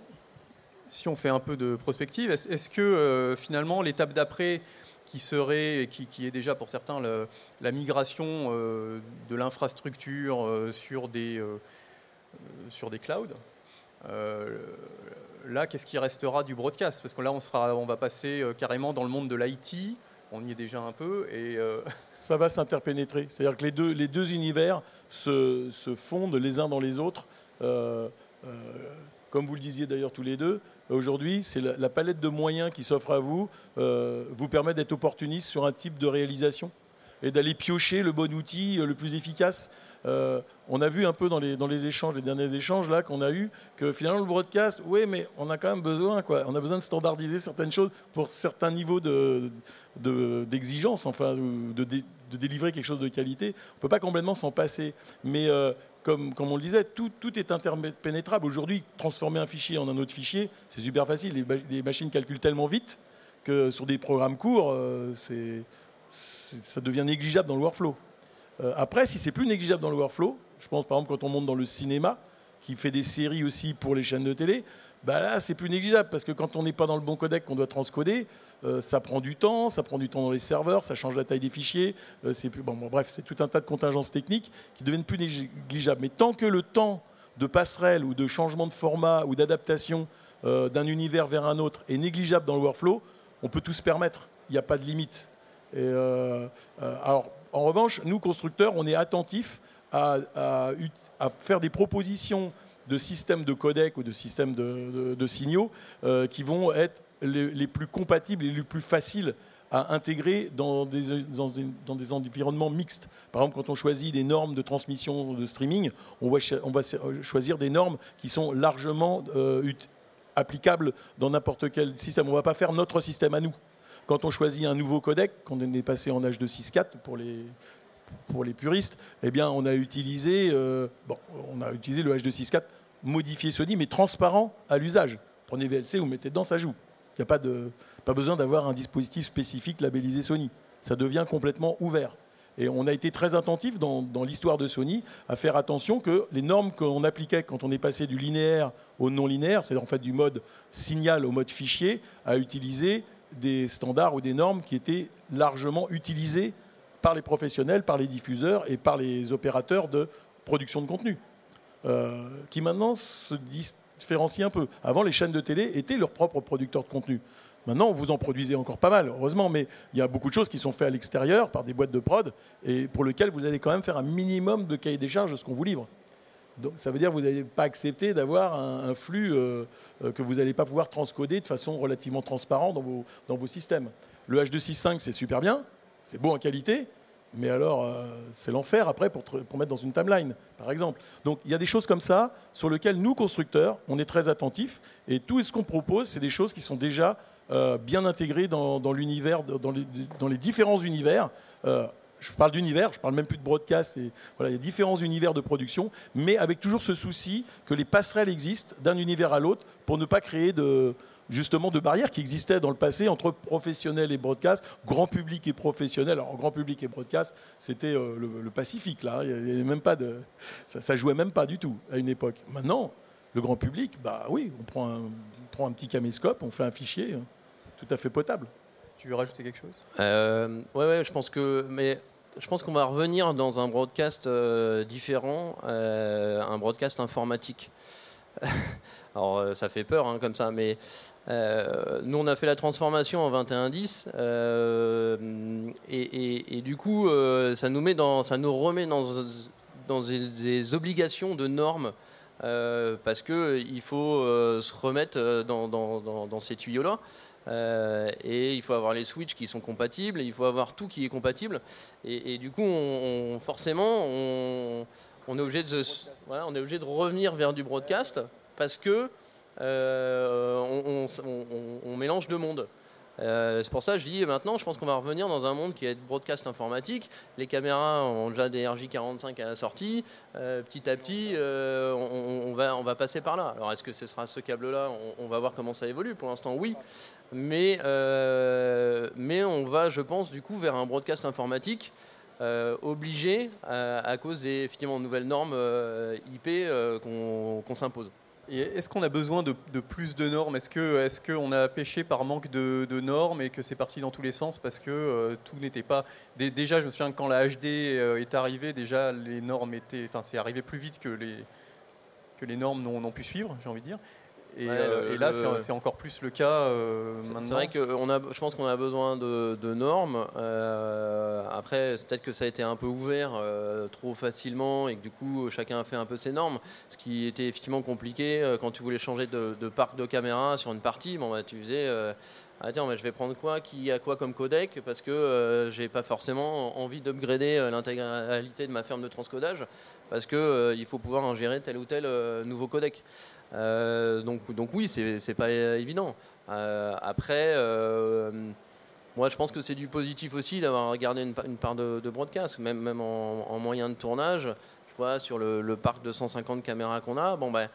fait un peu de prospective, est-ce que euh, finalement l'étape d'après, qui serait, qui, qui est déjà pour certains la migration euh, de l'infrastructure euh, sur, des, euh, euh, clouds, euh, là, qu'est-ce qui restera du broadcast? Parce que là, on, va passer euh, carrément dans le monde de l'IT, on y est déjà un peu, et euh, Ça va s'interpénétrer. C'est-à-dire que les deux, univers se, fondent les uns dans les autres. Euh, euh, comme vous le disiez d'ailleurs tous les deux, aujourd'hui, c'est la, palette de moyens qui s'offre à vous, vous permet d'être opportuniste sur un type de réalisation et d'aller piocher le bon outil le plus efficace. Euh, on a vu un peu dans les, échanges, les derniers échanges là qu'on a eu, que finalement le broadcast, oui, mais on a quand même besoin, quoi. On a besoin de standardiser certaines choses pour certains niveaux d'exigence, de, enfin, de, de, délivrer quelque chose de qualité. On ne peut pas complètement s'en passer. Mais euh, comme, comme, on le disait, tout, tout est interpénétrable. Aujourd'hui, transformer un fichier en un autre fichier, c'est super facile. Les, machines calculent tellement vite que sur des programmes courts, euh, ça devient négligeable dans le workflow. Euh, après, si c'est plus négligeable dans le workflow, je pense par exemple quand on monte dans le cinéma, qui fait des séries aussi pour les chaînes de télé, bah là c'est plus négligeable parce que quand on n'est pas dans le bon codec qu'on doit transcoder, euh, ça prend du temps, ça prend du temps dans les serveurs, ça change la taille des fichiers, euh, c'est bref c'est tout un tas de contingences techniques qui deviennent plus négligeables. Mais tant que le temps de passerelle ou de changement de format ou d'adaptation d'un univers vers un autre est négligeable dans le workflow, on peut tout se permettre. Il n'y a pas de limite. Alors en revanche, nous, constructeurs, on est attentifs à, faire des propositions de systèmes de codec ou de systèmes de, signaux euh, qui vont être les, plus compatibles et les plus faciles à intégrer dans des, environnements mixtes. Par exemple, quand on choisit des normes de transmission de streaming, on va, on va choisir des normes qui sont largement euh, applicables dans n'importe quel système. On ne va pas faire notre système à nous. Quand on choisit un nouveau codec, quand on est passé en H264 6.4 pour les, pour les puristes, eh bien, on a utilisé, euh, bon, on a utilisé le H264 modifié Sony, mais transparent à l'usage. Prenez VLC, vous mettez dedans, ça joue. Il n'y a pas, de, pas besoin d'avoir un dispositif spécifique labellisé Sony. Ça devient complètement ouvert. Et on a été très attentif dans, dans l'histoire de Sony à faire attention que les normes qu'on appliquait quand on est passé du linéaire au non linéaire, c'est en fait du mode signal au mode fichier, à utiliser des standards ou des normes qui étaient largement utilisés par les professionnels, par les diffuseurs et par les opérateurs de production de contenu, euh, qui maintenant se différencient un peu. Avant, les chaînes de télé étaient leurs propres producteurs de contenu. Maintenant, vous en produisez encore pas mal, heureusement, mais il y a beaucoup de choses qui sont faites à l'extérieur par des boîtes de prod et pour lesquelles vous allez quand même faire un minimum de cahier des charges de ce qu'on vous livre. Donc ça veut dire que vous n'allez pas accepter d'avoir un, flux euh, euh, que vous n'allez pas pouvoir transcoder de façon relativement transparente dans vos, systèmes. Le H265, c'est super bien, c'est beau en qualité, mais alors euh, c'est l'enfer après pour, mettre dans une timeline, par exemple. Donc il y a des choses comme ça sur lesquelles nous, constructeurs, on est très attentifs, et tout ce qu'on propose, c'est des choses qui sont déjà bien intégrées dans, l'univers, dans les, différents univers je parle d'univers, je parle même plus de broadcast. Et, voilà, il y a différents univers de production, mais avec toujours ce souci que les passerelles existent d'un univers à l'autre pour ne pas créer de, justement de barrières qui existaient dans le passé entre professionnels et broadcast, grand public et professionnel. Alors grand public et broadcast, c'était euh, le, Pacifique là, il y avait même pas de, ça, ça, jouait même pas du tout à une époque. Maintenant, le grand public, bah oui, on prend un, on prend un petit caméscope, on fait un fichier hein, tout à fait potable. Tu veux rajouter quelque chose? Euh, Ouais, ouais, je pense que, mais je pense qu'on va revenir dans un broadcast euh, différent, euh, un broadcast informatique. Alors euh, ça fait peur hein, comme ça, mais nous on a fait la transformation en 2110 et, et, du coup ça nous remet dans, des, obligations de normes parce que il faut se remettre dans ces tuyaux là. Euh, et il faut avoir les switches qui sont compatibles, il faut avoir tout qui est compatible. Et, du coup, forcément, on, est obligé de, on est obligé de revenir vers du broadcast parce que euh, on, mélange deux mondes. Euh, c'est pour ça que je dis maintenant, je pense qu'on va revenir dans un monde qui est broadcast informatique. Les caméras ont déjà des RJ45 à la sortie. Euh, petit à petit, euh, on, va, on va passer par là. Alors, est-ce que ce sera ce câble-là? On, va voir comment ça évolue. Pour l'instant, oui. Mais, mais on va, je pense, du coup, vers un broadcast informatique. obligé à, cause des effectivement, nouvelles normes IP qu'on s'impose. Est-ce qu'on a besoin de, plus de normes? Est-ce qu'on a pêché par manque de, normes et que c'est parti dans tous les sens parce que euh, tout n'était pas. Déjà, je me souviens que quand la HD euh, est arrivée, déjà les normes étaient. Enfin, c'est arrivé plus vite que les, que les normes n'ont pu suivre, j'ai envie de dire. Et, Ouais, euh, le- et là, le- c'est- encore plus le cas euh, C'est- maintenant. C'est vrai que on a, je pense qu'on a besoin de, de normes. Euh, après, peut-être que ça a été un peu ouvert euh, trop facilement et que du coup, chacun a fait un peu ses normes. Ce qui était effectivement compliqué euh, quand tu voulais changer de, de parc de caméra sur une partie. Bon, bah, tu faisais. Ah tiens, mais je vais prendre quoi Qui a quoi comme codec Parce que euh, j'ai pas forcément envie d'upgrader euh, l'intégralité de ma ferme de transcodage parce que euh, il faut pouvoir ingérer tel ou tel euh, nouveau codec. Euh, donc, donc oui, c'est pas évident. Après, moi je pense que c'est du positif aussi d'avoir gardé une, pa- une part de, broadcast, même, même en, en moyen de tournage. Je vois sur le, le parc de 150 caméras qu'on a, bon ben.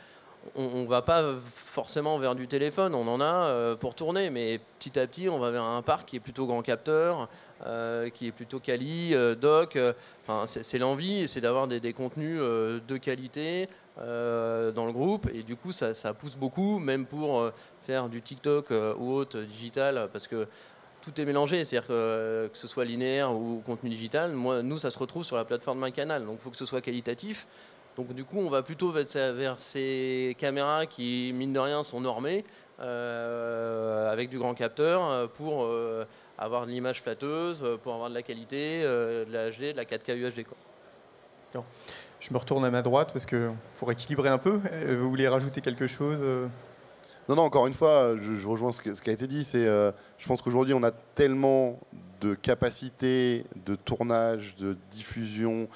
On, on va pas forcément vers du téléphone, on en a euh, pour tourner, mais petit à petit, on va vers un parc qui est plutôt grand capteur, euh, qui est plutôt quali, euh, doc. Enfin, c'est l'envie, c'est d'avoir des, contenus de qualité dans le groupe, et du coup, ça, pousse beaucoup, même pour faire du TikTok ou autre digital, parce que tout est mélangé, c'est-à-dire que, que ce soit linéaire ou contenu digital, nous, ça se retrouve sur la plateforme d'un canal, donc il faut que ce soit qualitatif. Donc du coup, on va plutôt vers, ces- caméras qui, mine de rien, sont normées, euh, avec du grand capteur, euh, pour euh, avoir de l'image flatteuse, pour avoir de la qualité, euh, de la HD, de la 4K UHD. Quoi. Je me retourne à ma droite parce que pour équilibrer un peu, vous voulez rajouter quelque chose Non, non, encore une fois, je, je rejoins ce, que- ce qui a été dit. C'est, euh, je pense qu'aujourd'hui, on a tellement de capacités de tournage, de diffusion,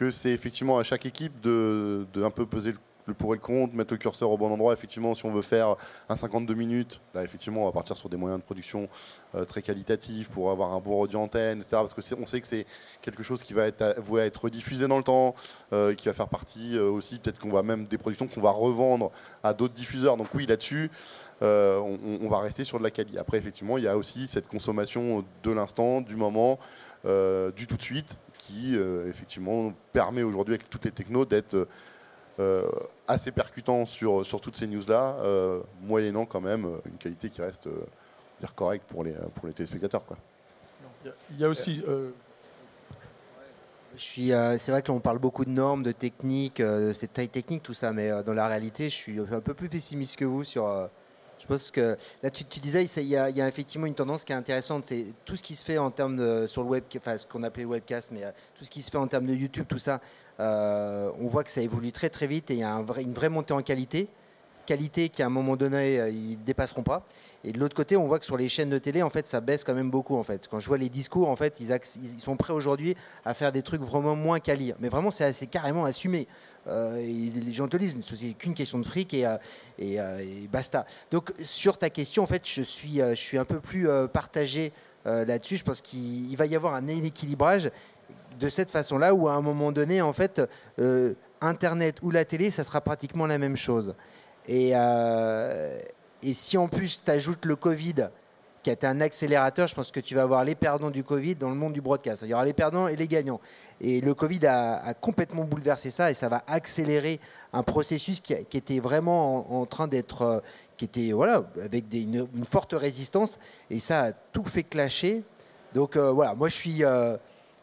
que c'est effectivement à chaque équipe de, un peu peser le, pour et le contre, mettre le curseur au bon endroit. Effectivement, si on veut faire un 52 minutes, là, effectivement, on va partir sur des moyens de production euh, très qualitatifs pour avoir un bon audio antenne, etc. Parce que c'est- on sait que c'est quelque chose qui va être à être diffusé dans le temps, euh, qui va faire partie euh, aussi, peut-être qu'on va même des productions qu'on va revendre à d'autres diffuseurs. Donc oui, là-dessus, on, on va rester sur de la qualité. Après, effectivement, il y a aussi cette consommation de l'instant, du moment, du tout de suite, qui euh, effectivement permet aujourd'hui avec toutes les technos d'être euh, assez percutant sur, sur toutes ces news-là, euh, moyennant quand même une qualité qui reste euh, dire correcte pour les, pour les téléspectateurs. Quoi. Il y a- aussi. euh, Je suis, euh, c'est vrai que l'on parle beaucoup de normes, de techniques, euh, c'est taille technique tout ça, mais euh, dans la réalité, je suis un peu plus pessimiste que vous sur. Je pense que là, tu, disais, il y, a, effectivement une tendance qui est intéressante, c'est tout ce qui se fait en termes de sur le web, enfin ce qu'on appelait webcast, mais euh, tout ce qui se fait en termes de YouTube, tout ça, euh, on voit que ça évolue très très vite et il y a une vraie montée en qualité qualité qui à un moment donné euh, ils dépasseront pas. Et de l'autre côté on voit que sur les chaînes de télé en fait ça baisse quand même beaucoup en fait. Quand je vois les discours en fait ils, sont prêts aujourd'hui à faire des trucs vraiment moins quali mais vraiment c'est assez carrément assumé. Euh, les gens te le disent c'est qu'une question de fric et, euh, et, basta. Donc sur ta question en fait je suis je suis un peu plus partagé là-dessus. Je pense qu'il il va y avoir un équilibrage de cette façon-là où à un moment donné en fait internet ou la télé ça sera pratiquement la même chose et, euh, et si en plus tu ajoutes le Covid, qui a été un accélérateur, je pense que tu vas avoir les perdants du Covid dans le monde du broadcast. Il y aura les perdants et les gagnants. Et le Covid a, complètement bouleversé ça et ça va accélérer un processus qui, était vraiment en, train d'être, euh, qui était voilà, avec des- une, forte résistance. Et ça a tout fait clasher. Donc euh, voilà, moi je suis,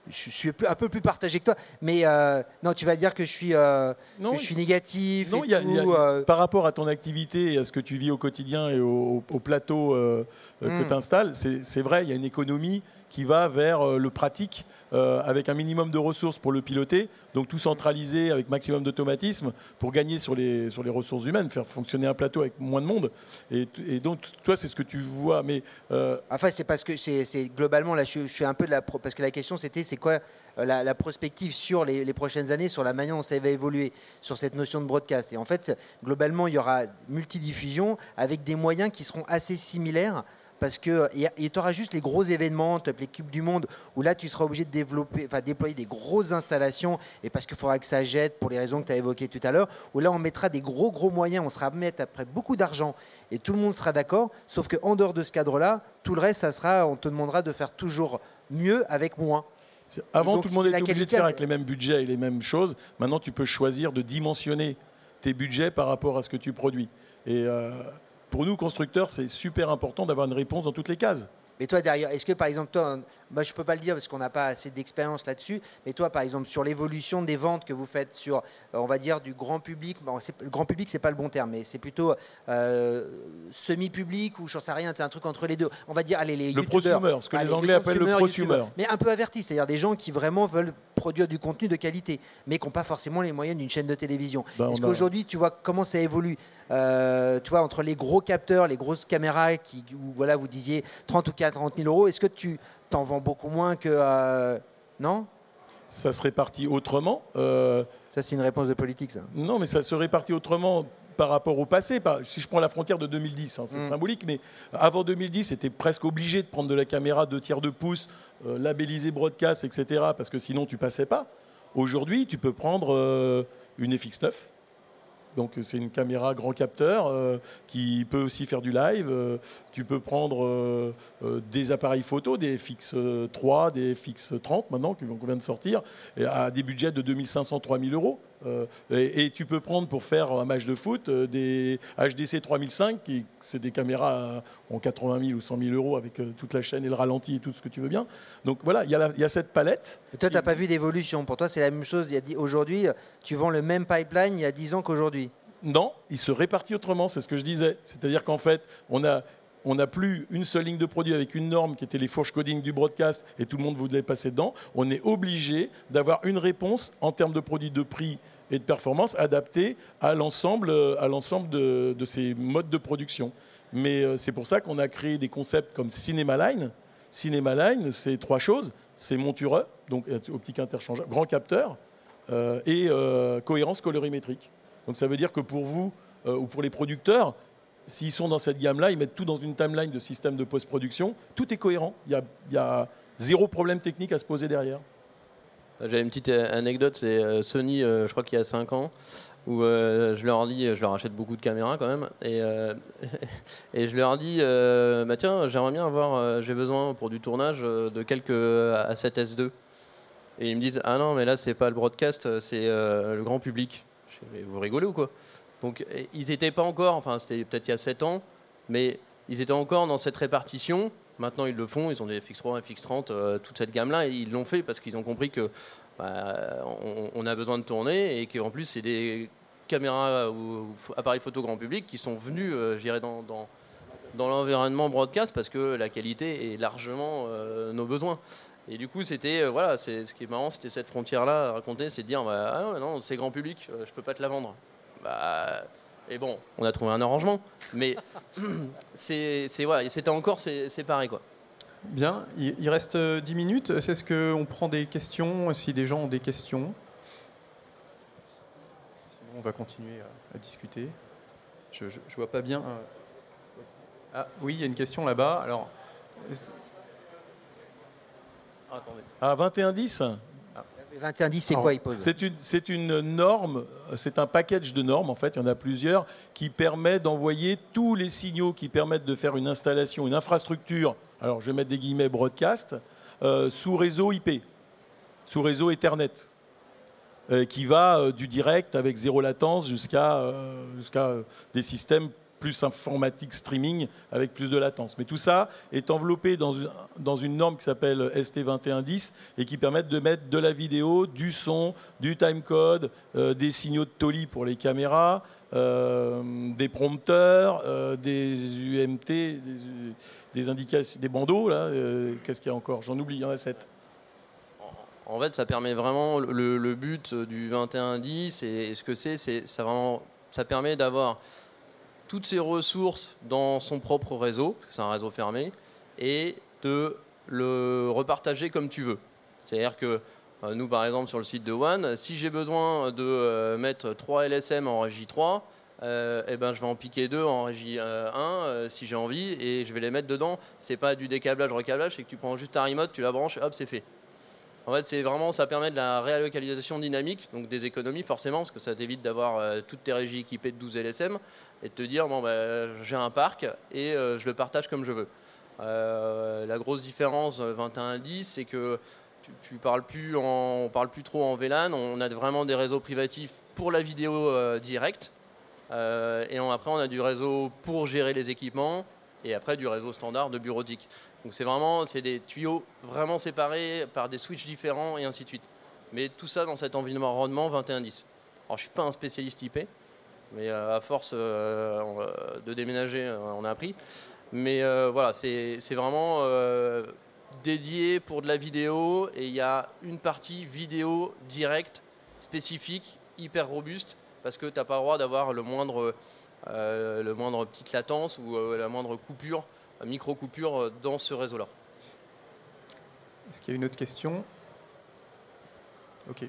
je suis un peu plus partagé que toi. Mais euh, non, tu vas dire que je suis, euh, non, que je suis négatif. Non, et il y a- il y a- tout, euh, par rapport à ton activité et à ce que tu vis au quotidien et au, au plateau que Mm. tu installes, c'est c'est vrai, il y a une économie qui va vers euh, le pratique euh, avec un minimum de ressources pour le piloter, donc tout centraliser avec maximum d'automatisme pour gagner sur les, sur les ressources humaines, faire fonctionner un plateau avec moins de monde. Et, donc, toi, c'est ce que tu vois. Mais euh, Enfin, c'est parce que c'est globalement là, je, suis un peu de la parce que la question c'était c'est quoi euh, la, la prospective sur les prochaines années, sur la manière dont ça va évoluer, sur cette notion de broadcast. Et en fait, globalement, il y aura multidiffusion avec des moyens qui seront assez similaires. Parce que tu auras juste les gros événements, type Cubes du Monde, où là tu seras obligé de développer, enfin, déployer des grosses installations, et parce qu'il faudra que ça jette pour les raisons que tu as évoquées tout à l'heure, où là on mettra des gros gros moyens, on sera mettre après beaucoup d'argent, et tout le monde sera d'accord, sauf qu'en dehors de ce cadre-là, tout le reste, ça sera, on te demandera de faire toujours mieux avec moins. avant, donc, tout le monde était obligé de faire avec les mêmes budgets et les mêmes choses. Maintenant, tu peux choisir de dimensionner tes budgets par rapport à ce que tu produis. Et euh, pour nous, constructeurs, c'est super important d'avoir une réponse dans toutes les cases. Mais toi, derrière, est-ce que par exemple, toi, bah, je ne peux pas le dire parce qu'on n'a pas assez d'expérience là-dessus, mais toi, par exemple, sur l'évolution des ventes que vous faites sur, euh, on va dire, du grand public, bon, le grand public, c'est pas le bon terme, mais c'est plutôt euh, semi-public ou j'en sais rien, c'est un truc entre les deux. On va dire, allez, les Le prosumer, ce que les Anglais appellent le prosumer. Mais un peu averti, c'est-à-dire des gens qui vraiment veulent produire du contenu de qualité, mais qui n'ont pas forcément les moyens d'une chaîne de télévision. Ben, est-ce qu'aujourd'hui, tu vois comment ça évolue? Euh, tu vois, entre les gros capteurs, les grosses caméras, qui, où, voilà, vous disiez 30 ou 40 000 euros, est-ce que tu t'en vends beaucoup moins que. Euh, non? Ça se répartit autrement. Euh, ça, c'est une réponse de politique, ça. Non, mais ça se répartit autrement par rapport au passé. Si je prends la frontière de 2010, hein, c'est mm. symbolique, mais avant 2010, c'était presque obligé de prendre de la caméra de tiers de pouce, labellisée broadcast, etc., parce que sinon tu passais pas. Aujourd'hui, tu peux prendre une FX9 donc c'est une caméra grand capteur euh, qui peut aussi faire du live. Euh, tu peux prendre euh, des appareils photo, des FX3, des FX30 maintenant qui vient de sortir, à des budgets de 2500, 3000 euros. Et, tu peux prendre pour faire un match de foot des HDC 3005, qui c'est des caméras en 80 000 ou 100 000 euros avec toute la chaîne et le ralenti et tout ce que tu veux bien. Donc voilà, il y, y, a cette palette. toi, tu n'as pas vu d'évolution. Pour toi, c'est la même chose. Aujourd'hui, tu vends le même pipeline il y a 10 ans qu'aujourd'hui. Non, il se répartit autrement, c'est ce que je disais. C'est-à-dire qu'en fait, on a on n'a plus une seule ligne de produit avec une norme qui était les fourches coding du broadcast et tout le monde voulait passer dedans. On est obligé d'avoir une réponse en termes de produits de prix et de performance adaptée à l'ensemble, à l'ensemble de, ces modes de production. Mais euh, c'est pour ça qu'on a créé des concepts comme Cinema Line. Line, c'est trois choses. C'est montureux, donc optique interchangeable, grand capteur euh, et euh, cohérence colorimétrique. Donc ça veut dire que pour vous euh, ou pour les producteurs, s'ils sont dans cette gamme-là, ils mettent tout dans une timeline de système de post-production. Tout est cohérent. Il y, a, zéro problème technique à se poser derrière. J'avais une petite euh, anecdote, c'est euh, Sony, je crois qu'il y a 5 ans, où je leur dis, je leur achète beaucoup de caméras quand même, et, je leur dis, bah tiens, j'aimerais bien avoir, j'ai besoin pour du tournage de quelques A7S2. Et ils me disent, ah non, mais là c'est pas le broadcast, c'est le grand public vous rigolez ou quoi? Donc ils n'étaient pas encore, enfin c'était peut-être il y a 7 ans, mais ils étaient encore dans cette répartition. Maintenant ils le font, ils ont des FX3, FX30, euh, toute cette gamme-là, et ils l'ont fait parce qu'ils ont compris que bah, on, a besoin de tourner et qu'en plus c'est des caméras ou, appareils photo grand public qui sont venus, euh, j'irais dans, dans, l'environnement broadcast parce que la qualité est largement euh, nos besoins. Et du coup, c'était euh, voilà, c'est ce qui est marrant, c'était cette frontière-là à raconter, c'est de dire bah, ah non, c'est grand public, euh, je peux pas te la vendre. Bah, et bon, on a trouvé un arrangement, mais c'est voilà, c'était encore séparé quoi. Bien, il reste 10 euh, minutes. Est-ce qu'on prend des questions Si des gens ont des questions, on va continuer à, discuter. Je, ne vois pas bien. Ah oui, il y a une question là-bas. Alors. Ah, 2110 2110, c'est quoi il pose C'est une, c'est une norme, c'est un package de normes, en fait, il y en a plusieurs, qui permet d'envoyer tous les signaux qui permettent de faire une installation, une infrastructure, alors je vais mettre des guillemets broadcast, euh, sous réseau IP, sous réseau Ethernet, euh, qui va euh, du direct avec zéro latence jusqu'à, jusqu'à des systèmes plus informatique streaming avec plus de latence. Mais tout ça est enveloppé dans une, dans une norme qui s'appelle ST2110 et qui permet de mettre de la vidéo, du son, du timecode, euh, des signaux de TOLI pour les caméras, euh, des prompteurs, euh, des UMT, des, indications, des bandeaux. Là, qu'est-ce qu'il y a encore? J'en oublie, il y en a sept. En fait, ça permet vraiment le, but du 2110 et ce que c'est, c'est ça vraiment, ça permet d'avoir toutes ses ressources dans son propre réseau, parce que c'est un réseau fermé, et de le repartager comme tu veux. C'est-à-dire que euh, nous, par exemple, sur le site de One, si j'ai besoin de euh, mettre 3 LSM en régie 3, euh, eh ben, je vais en piquer 2 en régie 1 si j'ai envie, et je vais les mettre dedans. C'est pas du décablage, recablage, c'est que tu prends juste ta remote, tu la branches, hop, c'est fait. En fait, c'est vraiment, ça permet de la réallocation dynamique, donc des économies forcément, parce que ça t'évite d'avoir euh, toutes tes régies équipées de 12 LSM et de te dire, bon, bah, j'ai un parc et euh, je le partage comme je veux. Euh, la grosse différence 21.10, c'est que tu, parles plus en, on parle plus trop en VLAN, on a vraiment des réseaux privatifs pour la vidéo directe. et après, on a du réseau pour gérer les équipements, et après du réseau standard de bureautique. Donc c'est vraiment c'est des tuyaux vraiment séparés par des switches différents et ainsi de suite. Mais tout ça dans cet environnement 2110. Alors je suis pas un spécialiste IP, mais à force de déménager, on a appris. Mais voilà, c'est vraiment dédié pour de la vidéo et il y a une partie vidéo directe, spécifique, hyper robuste, parce que tu n'as pas le droit d'avoir le moindre, euh, le moindre petite latence ou euh, la moindre coupure, micro-coupure euh, dans ce réseau-là. Est-ce qu'il y a une autre question? Ok.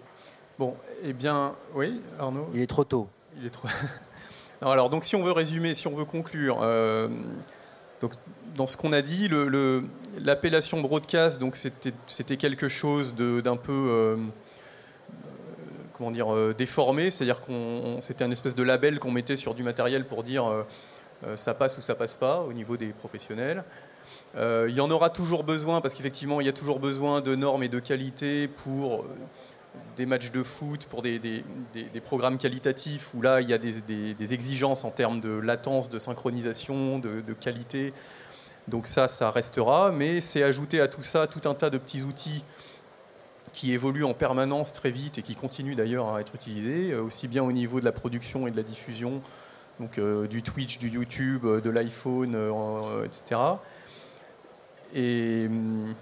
Bon, eh bien, oui, Arnaud? Il est trop tôt. Il est trop. alors, donc, si on veut résumer, si on veut conclure, donc, dans ce qu'on a dit, l'appellation broadcast, donc c'était quelque chose d'un peu euh, comment dire euh, déformé, c'est-à-dire qu'on c'était un espèce de label qu'on mettait sur du matériel pour dire euh, ça passe ou ça passe pas au niveau des professionnels. il y en aura toujours besoin parce qu'effectivement il y a toujours besoin de normes et de qualité pour des matchs de foot, pour des, programmes qualitatifs où là il y a des, exigences en termes de latence, de synchronisation, de, qualité. Donc ça, ça restera, mais c'est ajouter à tout ça tout un tas de petits outils qui évoluent en permanence très vite et qui continuent d'ailleurs à être utilisés, euh, aussi bien au niveau de la production et de la diffusion, donc euh, du Twitch, du YouTube, euh, de l'iPhone, etc. Et hum,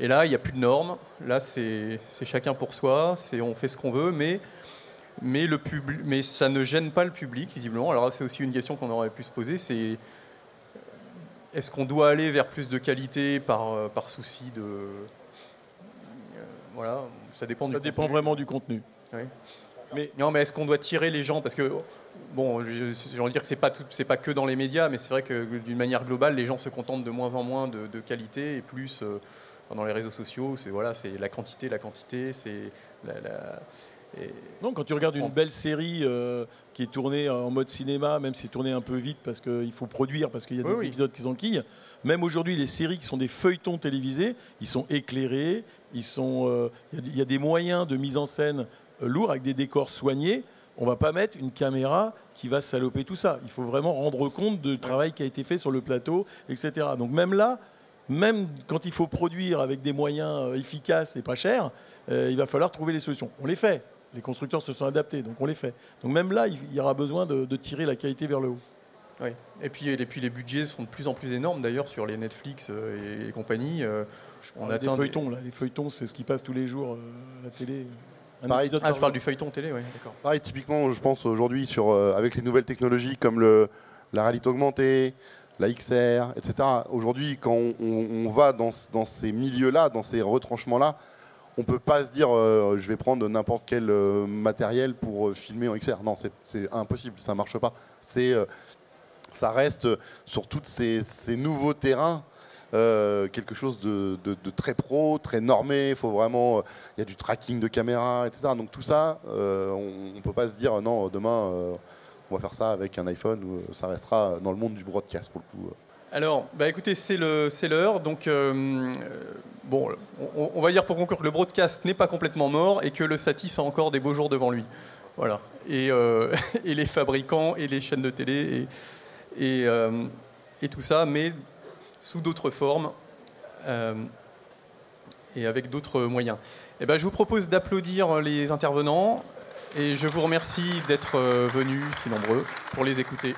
et là, il n'y a plus de normes. Là, c'est chacun pour soi. On fait ce qu'on veut, mais, mais, le mais ça ne gêne pas le public, visiblement. Alors, c'est aussi une question qu'on aurait pu se poser. C'est est-ce qu'on doit aller vers plus de qualité par souci de. Voilà, ça dépend Ça dépend vraiment du contenu. Mais, non, mais est-ce qu'on doit tirer les gens? Parce que, bon, j'ai envie de dire que ce n'est pas, pas que dans les médias, mais c'est vrai que d'une manière globale, les gens se contentent de moins en moins de, qualité et plus. Euh, dans les réseaux sociaux, c'est voilà, c'est la quantité, la quantité, c'est la, Non, quand tu regardes une belle série euh, qui est tournée en mode cinéma, même si c'est tourné un peu vite parce qu'il faut produire, parce qu'il y a des épisodes qui s'enquillent, même aujourd'hui, les séries qui sont des feuilletons télévisés, ils sont éclairés, euh, il y, a des moyens de mise en scène euh, lourds avec des décors soignés. On va pas mettre une caméra qui va saloper tout ça. Il faut vraiment rendre compte du travail qui a été fait sur le plateau, etc. Donc même là, même quand il faut produire avec des moyens euh, efficaces et pas chers, il va falloir trouver les solutions. On les fait. Les constructeurs se sont adaptés, donc on les fait. Donc même là, il y aura besoin de, tirer la qualité vers le haut. Et puis, les budgets sont de plus en plus énormes d'ailleurs sur les Netflix et, compagnie. On a des feuilletons, là. Les feuilletons, c'est ce qui passe tous les jours à la télé. Pareil, ah, je parle du feuilleton télé, oui, d'accord. Pareil, typiquement, je pense aujourd'hui, sur, avec les nouvelles technologies comme le, la réalité augmentée, la XR, etc. Aujourd'hui, quand on, va dans, ces milieux-là, dans ces retranchements-là, on ne peut pas se dire euh, je vais prendre n'importe quel euh, matériel pour euh, filmer en XR. Non, c'est impossible, ça ne marche pas. ça reste sur tous ces, nouveaux terrains quelque chose de, très pro, très normé. Il faut vraiment, il y a du tracking de caméra, etc. Donc tout ça, on ne peut pas se dire non demain on va faire ça avec un iPhone euh, ça restera dans le monde du broadcast pour le coup. Euh. Alors, bah écoutez, c'est l'heure. Donc, euh, bon, on, va dire pour conclure que le broadcast n'est pas complètement mort et que le Satis a encore des beaux jours devant lui. Voilà. Et, les fabricants et les chaînes de télé et, et tout ça, mais sous d'autres formes et avec d'autres moyens. Eh ben, je vous propose d'applaudir les intervenants. Et je vous remercie d'être euh, venus si nombreux pour les écouter.